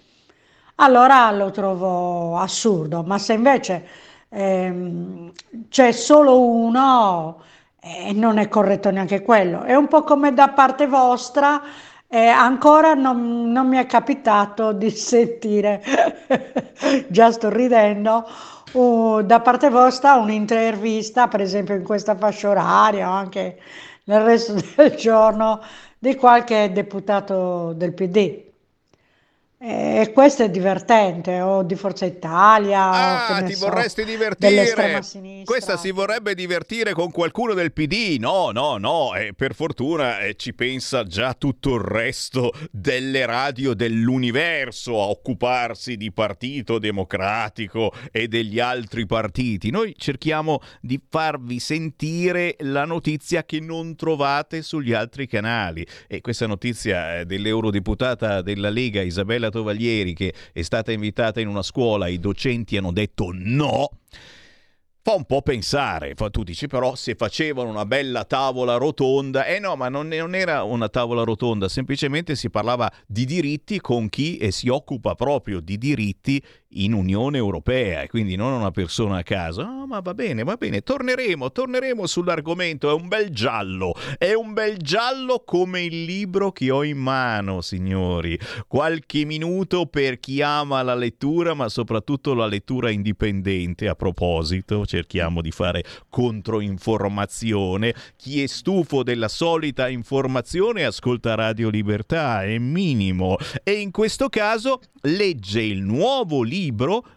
allora lo trovo assurdo. Ma se invece ehm, c'è solo uno, eh, non è corretto neanche quello. È un po' come da parte vostra, eh, ancora non, non mi è capitato di sentire, già sto ridendo, uh, da parte vostra un'intervista, per esempio in questa fascia oraria o anche nel resto del giorno, di qualche deputato del PD. E questo è divertente, o di Forza Italia, o Ah, che ne ti so, vorresti dell'estrema divertire? sinistra. Questa si vorrebbe divertire con qualcuno del PD? No, no, no. E per fortuna eh, ci pensa già tutto il resto delle radio dell'universo a occuparsi di Partito Democratico e degli altri partiti. Noi cerchiamo di farvi sentire la notizia che non trovate sugli altri canali. E questa notizia eh, dell'eurodeputata della Lega Isabella Tovaglieri che è stata invitata in una scuola, i docenti hanno detto no. Fa un po' pensare, tu dici però se facevano una bella tavola rotonda, eh no, ma non, non era una tavola rotonda, semplicemente si parlava di diritti con chi eh, si occupa proprio di diritti in Unione Europea e quindi non una persona a caso. Ah, ma va bene, va bene, torneremo, torneremo sull'argomento, è un bel giallo, è un bel giallo come il libro che ho in mano, signori. Qualche minuto per chi ama la lettura, ma soprattutto la lettura indipendente. A proposito, cerchiamo di fare controinformazione. Chi è stufo della solita informazione ascolta Radio Libertà, è minimo. E in questo caso legge il nuovo libro,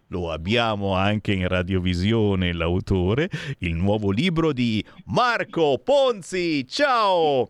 lo abbiamo anche in radiovisione l'autore, il nuovo libro di Marco Ponzi. Ciao!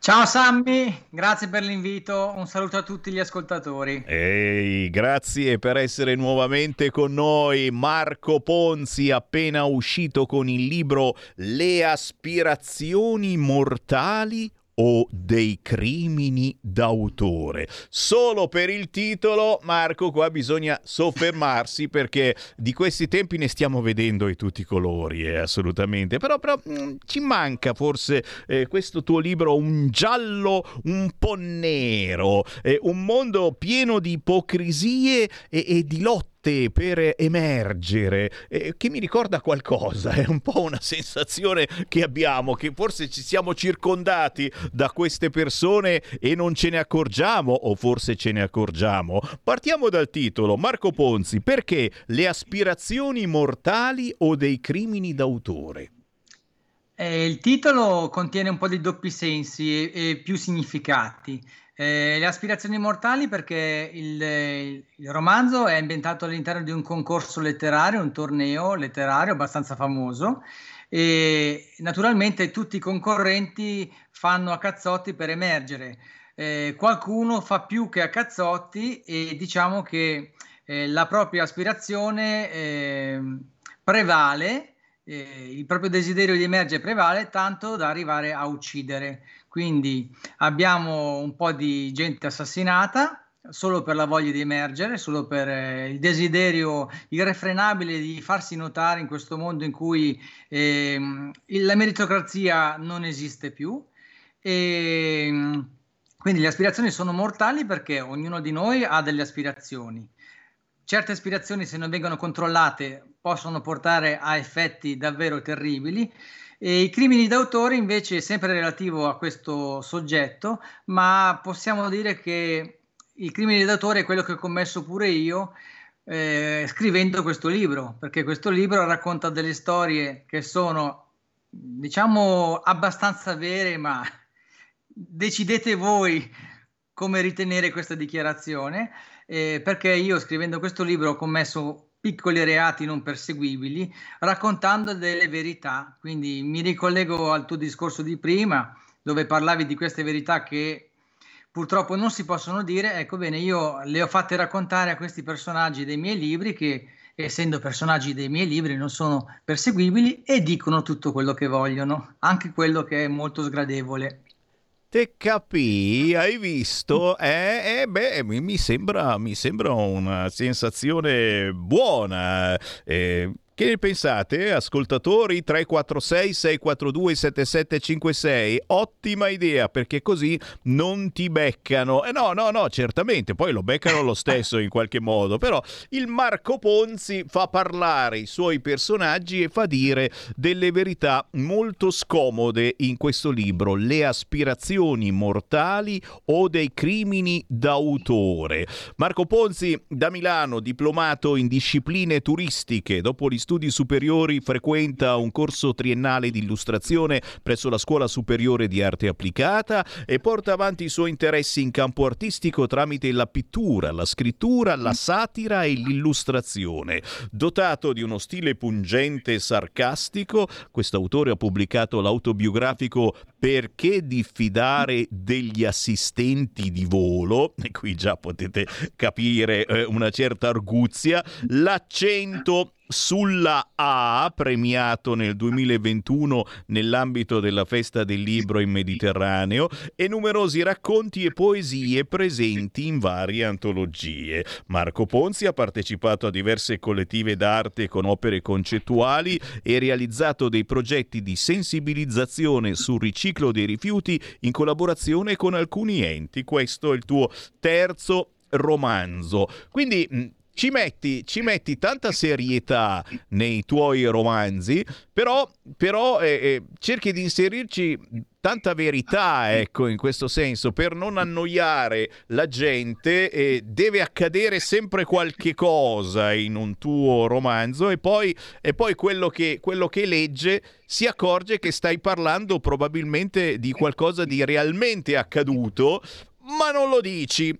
Ciao Sammy, grazie per l'invito, un saluto a tutti gli ascoltatori. Ehi, grazie per essere nuovamente con noi. Marco Ponzi, appena uscito con il libro Le aspirazioni mortali o dei crimini d'autore. Solo per il titolo, Marco, qua bisogna soffermarsi perché di questi tempi ne stiamo vedendo di tutti i colori, eh, assolutamente. Però, però mm, ci manca forse eh, questo tuo libro, un giallo un po' nero, eh, un mondo pieno di ipocrisie e, e di lotte per emergere, eh, che mi ricorda qualcosa, è un po' una sensazione che abbiamo, che forse ci siamo circondati da queste persone e non ce ne accorgiamo, o forse ce ne accorgiamo. Partiamo dal titolo, Marco Ponzi, perché le aspirazioni mortali o dei crimini d'autore? Eh, il titolo contiene un po' di doppi sensi e, e più significati. Eh, le aspirazioni mortali perché il, il romanzo è ambientato all'interno di un concorso letterario, un torneo letterario abbastanza famoso e naturalmente tutti i concorrenti fanno a cazzotti per emergere. Eh, qualcuno fa più che a cazzotti e diciamo che eh, la propria aspirazione eh, prevale, eh, il proprio desiderio di emergere prevale tanto da arrivare a uccidere. Quindi abbiamo un po' di gente assassinata solo per la voglia di emergere, solo per eh, il desiderio irrefrenabile di farsi notare in questo mondo in cui eh, la meritocrazia non esiste più. E, ehm, quindi le aspirazioni sono mortali perché ognuno di noi ha delle aspirazioni. Certe aspirazioni, se non vengono controllate, possono portare a effetti davvero terribili. E I crimini d'autore invece è sempre relativo a questo soggetto, ma possiamo dire che il crimine d'autore è quello che ho commesso pure io eh, scrivendo questo libro, perché questo libro racconta delle storie che sono, diciamo, abbastanza vere, ma decidete voi come ritenere questa dichiarazione, eh, perché io scrivendo questo libro ho commesso piccoli reati non perseguibili, raccontando delle verità. Quindi mi ricollego al tuo discorso di prima, dove parlavi di queste verità che purtroppo non si possono dire, ecco bene, io le ho fatte raccontare a questi personaggi dei miei libri che essendo personaggi dei miei libri non sono perseguibili e dicono tutto quello che vogliono, anche quello che è molto sgradevole. Te capì, hai visto? Eh, eh beh, mi sembra, mi sembra una sensazione buona. Eh, che ne pensate, ascoltatori 346 642 7756? Ottima idea perché così non ti beccano. Eh no, no, no, certamente, poi lo beccano lo stesso in qualche modo, però il Marco Ponzi fa parlare i suoi personaggi e fa dire delle verità molto scomode in questo libro, le aspirazioni mortali o dei crimini d'autore. Marco Ponzi da Milano, diplomato in discipline turistiche, dopo gli studi superiori frequenta un corso triennale di illustrazione presso la Scuola Superiore di Arte Applicata e porta avanti i suoi interessi in campo artistico tramite la pittura, la scrittura, la satira e l'illustrazione. Dotato di uno stile pungente e sarcastico, questo autore ha pubblicato l'autobiografico Perché diffidare degli assistenti di volo, e qui già potete capire eh, una certa arguzia, l'accento sulla A, premiato nel 2021 nell'ambito della Festa del Libro in Mediterraneo, e numerosi racconti e poesie presenti in varie antologie. Marco Ponzi ha partecipato a diverse collettive d'arte con opere concettuali e realizzato dei progetti di sensibilizzazione sul riciclo dei rifiuti in collaborazione con alcuni enti. Questo è il tuo terzo romanzo. Quindi ci metti, ci metti, tanta serietà nei tuoi romanzi, però, però eh, eh, cerchi di inserirci tanta verità, ecco, in questo senso, per non annoiare la gente, eh, deve accadere sempre qualche cosa in un tuo romanzo e poi, e poi quello, che, quello che legge si accorge che stai parlando probabilmente di qualcosa di realmente accaduto, ma non lo dici.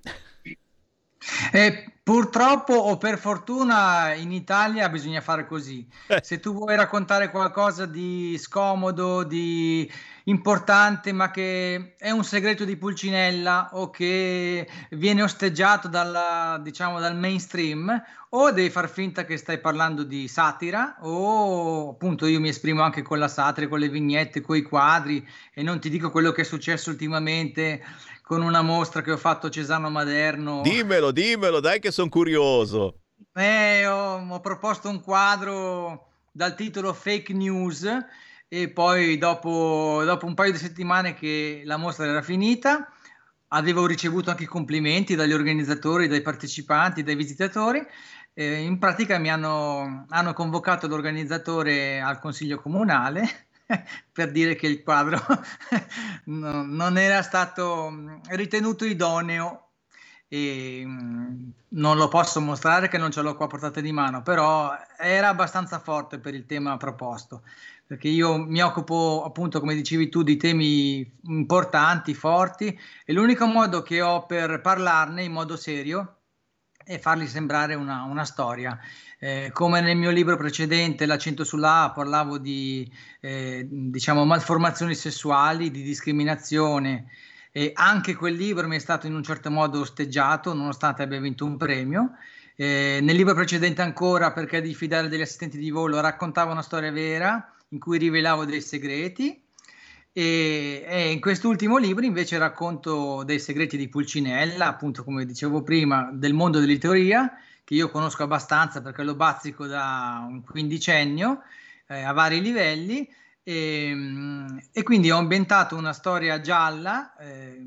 Eh, purtroppo o per fortuna in Italia bisogna fare così. Eh. Se tu vuoi raccontare qualcosa di scomodo, di importante, ma che è un segreto di Pulcinella o che viene osteggiato dalla, diciamo, dal mainstream, o devi far finta che stai parlando di satira, o appunto io mi esprimo anche con la satira, con le vignette, con i quadri, e non ti dico quello che è successo ultimamente con una mostra che ho fatto a Cesano Maderno. Dimmelo, dimmelo, dai che sono curioso. Eh, ho, ho, proposto un quadro dal titolo Fake News e poi dopo, dopo un paio di settimane che la mostra era finita avevo ricevuto anche complimenti dagli organizzatori, dai partecipanti, dai visitatori. Eh, in pratica mi hanno, hanno convocato l'organizzatore al consiglio comunale per dire che il quadro no, non era stato mm, ritenuto idoneo e mm, non lo posso mostrare che non ce l'ho qua a portata di mano, però era abbastanza forte per il tema proposto, perché io mi occupo appunto, come dicevi tu, di temi importanti, forti e l'unico modo che ho per parlarne in modo serio è farli sembrare una, una storia. Eh, come nel mio libro precedente, L'accento sulla A, parlavo di eh, diciamo, malformazioni sessuali, di discriminazione. E anche quel libro mi è stato in un certo modo osteggiato, nonostante abbia vinto un premio. Eh, nel libro precedente ancora, perché di fidare degli assistenti di volo, raccontavo una storia vera in cui rivelavo dei segreti. E, e in quest'ultimo libro invece racconto dei segreti di Pulcinella, appunto come dicevo prima, del mondo dell'editoria, che io conosco abbastanza perché lo bazzico da un quindicennio eh, a vari livelli e, e, quindi ho inventato una storia gialla eh,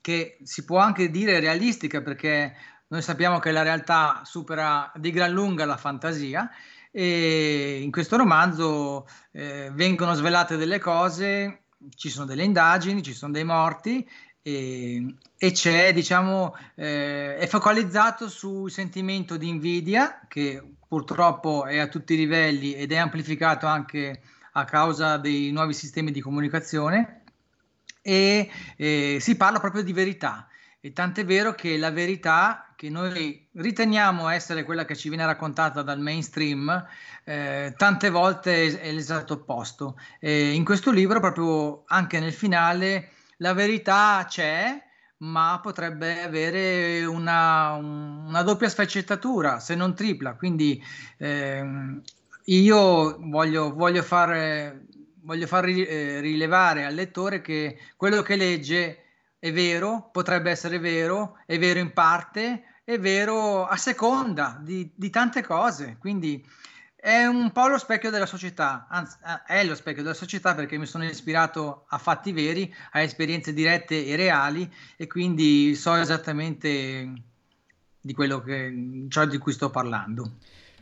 che si può anche dire realistica perché noi sappiamo che la realtà supera di gran lunga la fantasia e in questo romanzo eh, vengono svelate delle cose, ci sono delle indagini, ci sono dei morti e, e c'è, diciamo, eh, è focalizzato sul sentimento di invidia che purtroppo è a tutti i livelli ed è amplificato anche a causa dei nuovi sistemi di comunicazione e eh, si parla proprio di verità. E tant'è vero che la verità che noi riteniamo essere quella che ci viene raccontata dal mainstream, eh, tante volte è l'esatto opposto. E in questo libro, proprio anche nel finale, la verità c'è, ma potrebbe avere una, una doppia sfaccettatura, se non tripla. Quindi ehm, io voglio, voglio far, voglio far eh, rilevare al lettore che quello che legge è vero, potrebbe essere vero, è vero in parte, è vero a seconda di, di tante cose. Quindi è un po' lo specchio della società, anzi è lo specchio della società perché mi sono ispirato a fatti veri, a esperienze dirette e reali e quindi so esattamente di quello che, ciò di cui sto parlando.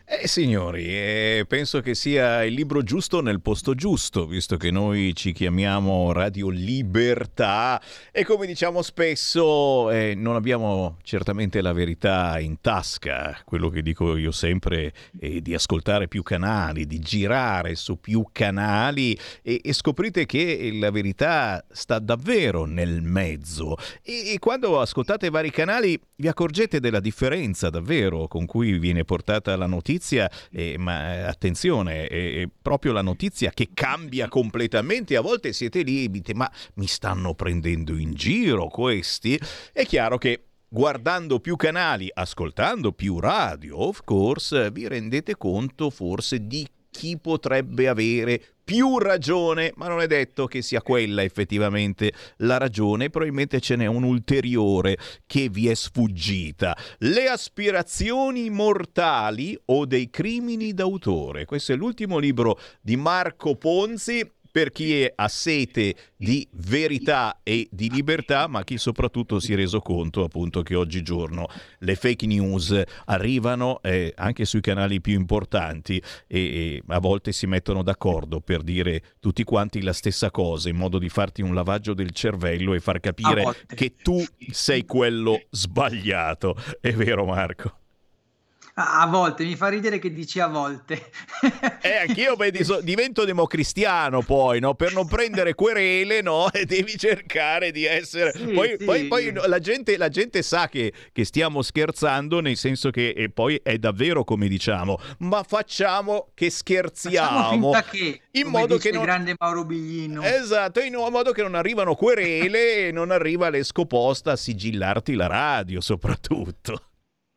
Eh signori, eh, penso che sia il libro giusto nel posto giusto, visto che noi ci chiamiamo Radio Libertà e come diciamo spesso eh, non abbiamo certamente la verità in tasca, quello che dico io sempre è di ascoltare più canali, di girare su più canali e, e scoprite che la verità sta davvero nel mezzo. E, e quando ascoltate vari canali vi accorgete della differenza davvero con cui viene portata la notizia notizia, eh, ma attenzione, è proprio la notizia che cambia completamente. A volte siete lì e dite, ma mi stanno prendendo in giro questi? È chiaro che guardando più canali, ascoltando più radio, of course, vi rendete conto forse di chi potrebbe avere più ragione, ma non è detto che sia quella effettivamente la ragione, probabilmente ce n'è un'ulteriore che vi è sfuggita. Le aspirazioni mortali o dei crimini d'autore. Questo è l'ultimo libro di Marco Ponzi per chi ha sete di verità e di libertà, ma chi soprattutto si è reso conto appunto che oggigiorno le fake news arrivano eh, anche sui canali più importanti e, e, a volte si mettono d'accordo per dire tutti quanti la stessa cosa in modo di farti un lavaggio del cervello e far capire che tu sei quello sbagliato. È vero Marco? A volte, mi fa ridere che dici a volte. eh, anch'io beh, divento democristiano poi, no? Per non prendere querele, no? E devi cercare di essere... Sì, poi, sì. poi, poi la, gente, la, gente, sa che, che, stiamo scherzando, nel senso che e poi è davvero come diciamo, ma facciamo che scherziamo. Facciamo che, in modo che non... grande Mauro Biglino. Esatto, in modo che non arrivano querele e non arriva l'escoposta a sigillarti la radio, soprattutto.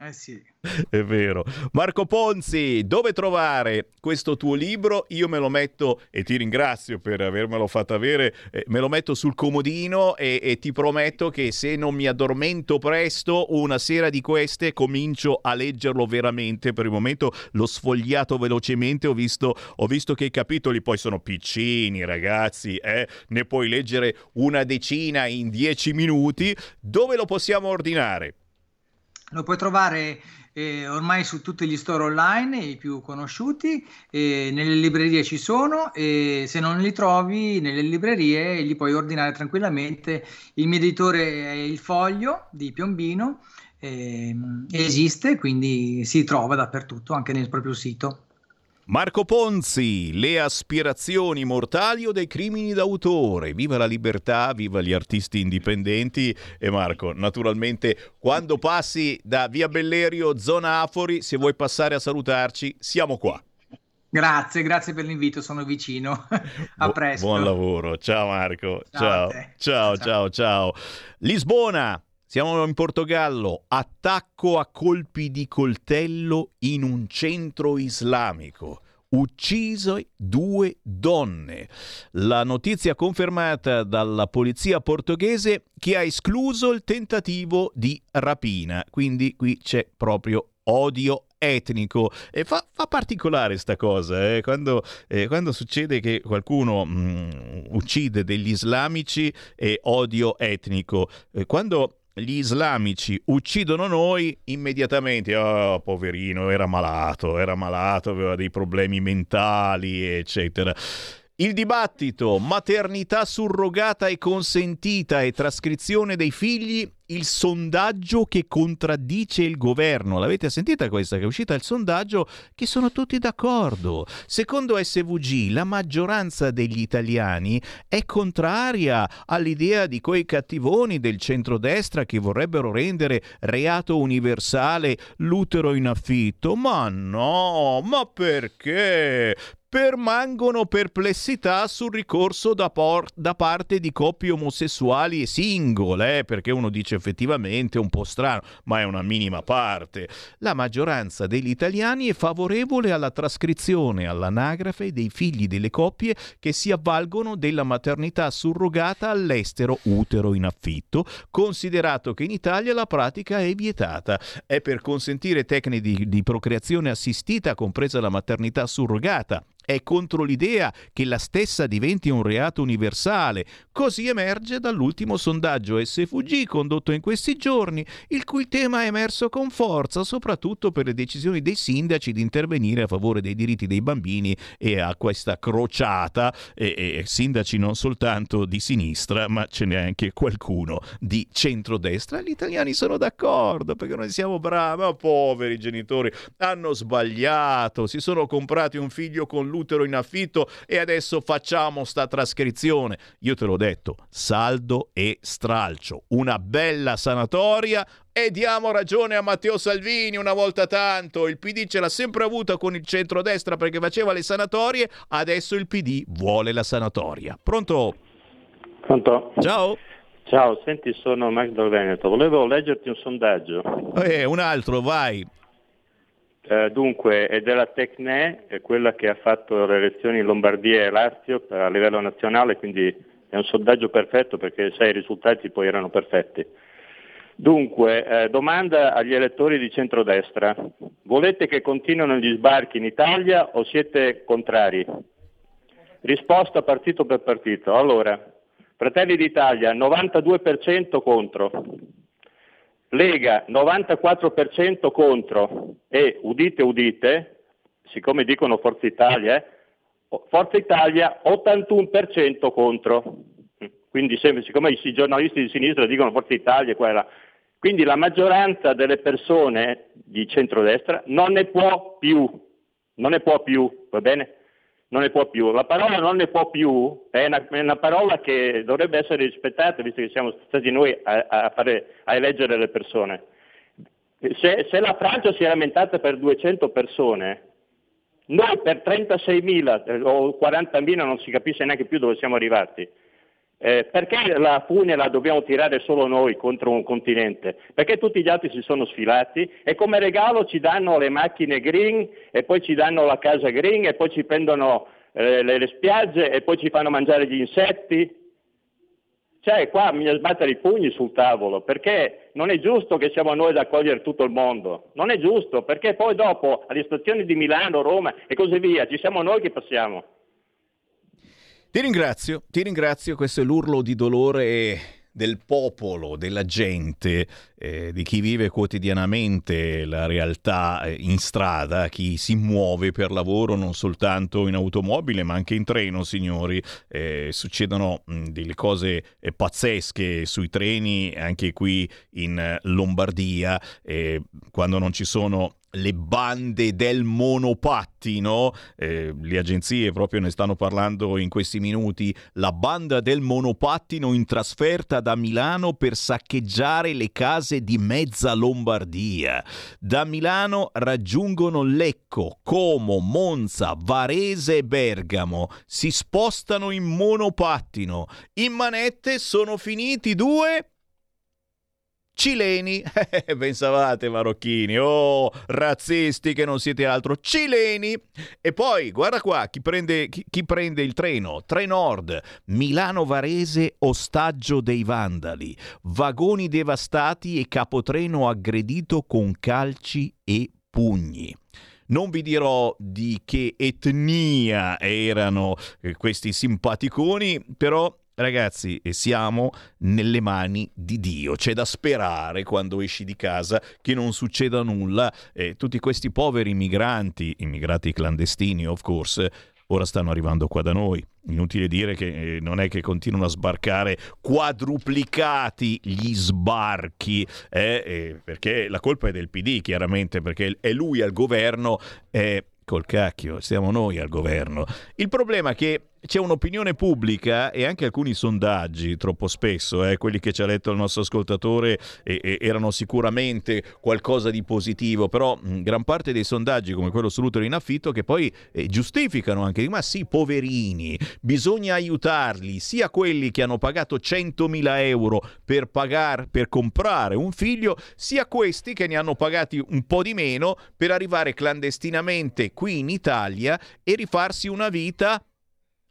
Eh sì. È vero. Marco Ponzi, dove trovare questo tuo libro? Io me lo metto, e ti ringrazio per avermelo fatto avere, eh, me lo metto sul comodino e, e, ti prometto che se non mi addormento presto, una sera di queste comincio a leggerlo veramente. Per il momento l'ho sfogliato velocemente, ho visto, ho visto che i capitoli poi sono piccini, ragazzi, eh? ne puoi leggere una decina in dieci minuti. Dove lo possiamo ordinare? Lo puoi trovare eh, ormai su tutti gli store online, i più conosciuti, eh, nelle librerie ci sono e se non li trovi nelle librerie li puoi ordinare tranquillamente. Il mio editore è il Foglio di Piombino, eh, esiste, quindi si trova dappertutto, anche nel proprio sito. Marco Ponzi, le aspirazioni mortali o dei crimini d'autore. Viva la libertà, viva gli artisti indipendenti. E Marco, naturalmente, quando passi da Via Bellerio, zona Afori, se vuoi passare a salutarci, siamo qua. Grazie, grazie per l'invito, sono vicino. a presto. buon lavoro, ciao Marco. Ciao, ciao, ciao, ciao, ciao. Lisbona, siamo in Portogallo, attacco a colpi di coltello in un centro islamico. ucciso due donne. La notizia confermata dalla polizia portoghese che ha escluso il tentativo di rapina. Quindi qui c'è proprio odio etnico e fa, fa particolare sta cosa eh? Quando, eh, quando, succede che qualcuno mh, mm, uccide degli islamici e odio etnico eh, quando gli islamici uccidono noi, immediatamente, oh, poverino, era malato, era malato, aveva dei problemi mentali, eccetera. Il dibattito maternità surrogata e consentita e trascrizione dei figli il sondaggio che contraddice il governo. L'avete sentita questa che è uscita il sondaggio che sono tutti d'accordo. Secondo SVG la maggioranza degli italiani è contraria all'idea di quei cattivoni del centrodestra che vorrebbero rendere reato universale l'utero in affitto. Ma no, ma perché? Permangono perplessità sul ricorso da, por- da, parte di coppie omosessuali e singole, eh, perché uno dice effettivamente un po' strano, ma è una minima parte. La maggioranza degli italiani è favorevole alla trascrizione all'anagrafe dei figli delle coppie che si avvalgono della maternità surrogata all'estero utero in affitto, considerato che in Italia la pratica è vietata. È per consentire tecniche di, di procreazione assistita, compresa la maternità surrogata è contro l'idea che la stessa diventi un reato universale. Così emerge dall'ultimo sondaggio SVG condotto in questi giorni, il cui tema è emerso con forza, soprattutto per le decisioni dei sindaci di intervenire a favore dei diritti dei bambini e a questa crociata, e, e sindaci non soltanto di sinistra, ma ce n'è anche qualcuno di centrodestra. Gli italiani sono d'accordo perché noi siamo bravi, ma poveri genitori hanno sbagliato, si sono comprati un figlio con lui l'utero in affitto e adesso facciamo sta trascrizione. Io te l'ho detto, saldo e stralcio, una bella sanatoria e diamo ragione a Matteo Salvini una volta tanto. Il PD ce l'ha sempre avuta con il centrodestra perché faceva le sanatorie, adesso il PD vuole la sanatoria. Pronto? Pronto? Ciao. Ciao, senti, sono Max dal Veneto. Volevo leggerti un sondaggio. Eh, un altro, vai. Eh, dunque è della Tecne, è quella che ha fatto le elezioni in Lombardia e Lazio a livello nazionale, quindi è un sondaggio perfetto perché sai, i risultati poi erano perfetti. Dunque, eh, domanda agli elettori di centrodestra. Volete che continuino gli sbarchi in Italia o siete contrari? Risposta partito per partito. Allora, Fratelli d'Italia 92% contro, Lega 94% contro e udite udite, siccome dicono Forza Italia, eh, Forza Italia 81% contro. Quindi siccome i giornalisti di sinistra dicono Forza Italia, quella. Quindi la maggioranza delle persone di centrodestra non ne può più, non ne può più, va bene? Non ne può più. La parola non ne può più è una, è una parola che dovrebbe essere rispettata, visto che siamo stati noi a, a, fare, a eleggere le persone. Se, se, la Francia si è lamentata per 200 persone, noi per 36.000 eh, o 40.000 non si capisce neanche più dove siamo arrivati. Eh, perché la fune la dobbiamo tirare solo noi contro un continente? Perché tutti gli altri si sono sfilati e come regalo ci danno le macchine green e poi ci danno la casa green e poi ci prendono eh, le, le, spiagge e poi ci fanno mangiare gli insetti? Cioè qua bisogna sbattere i pugni sul tavolo perché non è giusto che siamo noi ad accogliere tutto il mondo, non è giusto perché poi dopo alle stazioni di Milano, Roma e così via ci siamo noi che passiamo. Ti ringrazio, ti ringrazio, questo è l'urlo di dolore del popolo, della gente, eh, di chi vive quotidianamente la realtà eh, in strada, chi si muove per lavoro non soltanto in automobile ma anche in treno, signori. Eh, succedono mh, delle cose eh, pazzesche sui treni, anche qui in eh, Lombardia, eh, quando non ci sono le bande del monopattino, eh, le agenzie proprio ne stanno parlando in questi minuti, la banda del monopattino in trasferta da Milano per saccheggiare le case di mezza Lombardia. Da Milano raggiungono Lecco, Como, Monza, Varese e Bergamo. Si spostano in monopattino. In manette sono finiti due cileni. Eh, pensavate marocchini, oh, razzisti che non siete altro, cileni. E poi, guarda qua, chi prende, chi, chi prende il treno? Trenord, Milano Varese, ostaggio dei vandali, vagoni devastati e capotreno aggredito con calci e pugni. Non vi dirò di che etnia erano eh, questi simpaticoni, però Ragazzi, siamo nelle mani di Dio. C'è da sperare quando esci di casa che non succeda nulla. Eh, tutti questi poveri migranti, immigrati clandestini, of course, ora stanno arrivando qua da noi. Inutile dire che eh, non è che continuano a sbarcare quadruplicati gli sbarchi, eh, eh, perché la colpa è del PD, chiaramente, perché è lui al governo. Eh, col cacchio, siamo noi al governo. Il problema è che c'è un'opinione pubblica e anche alcuni sondaggi, troppo spesso, eh, quelli che ci ha letto il nostro ascoltatore eh, eh, erano sicuramente qualcosa di positivo, però mh, gran parte dei sondaggi, come quello sull'utero in affitto, che poi eh, giustificano anche, ma sì, poverini, bisogna aiutarli, sia quelli che hanno pagato 100.000 euro per, pagar, per comprare un figlio, sia questi che ne hanno pagati un po' di meno per arrivare clandestinamente qui in Italia e rifarsi una vita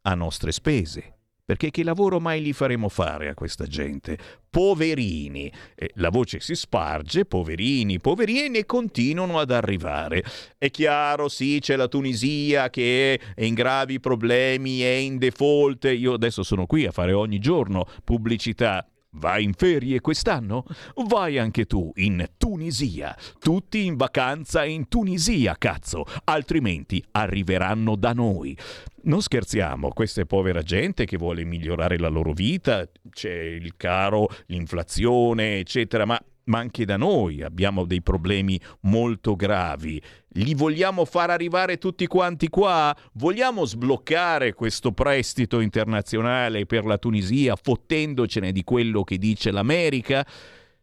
a nostre spese. Perché che lavoro mai gli faremo fare a questa gente? Poverini. Eh, la voce si sparge, poverini, poverini e continuano ad arrivare. È chiaro, sì, c'è la Tunisia che è in gravi problemi, è in default. Io adesso sono qui a fare ogni giorno pubblicità Vai in ferie quest'anno? Vai anche tu in Tunisia. Tutti in vacanza in Tunisia, cazzo, altrimenti arriveranno da noi. Non scherziamo, questa è povera gente che vuole migliorare la loro vita, c'è il caro, l'inflazione, eccetera, ma ma anche da noi abbiamo dei problemi molto gravi. Li vogliamo far arrivare tutti quanti qua? Vogliamo sbloccare questo prestito internazionale per la Tunisia fottendocene di quello che dice l'America?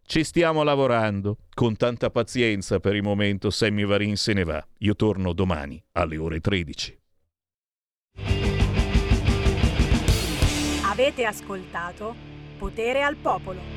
Ci stiamo lavorando. Con tanta pazienza per il momento Sammy Varin se ne va. Io torno domani alle ore 13. Avete ascoltato Potere al Popolo.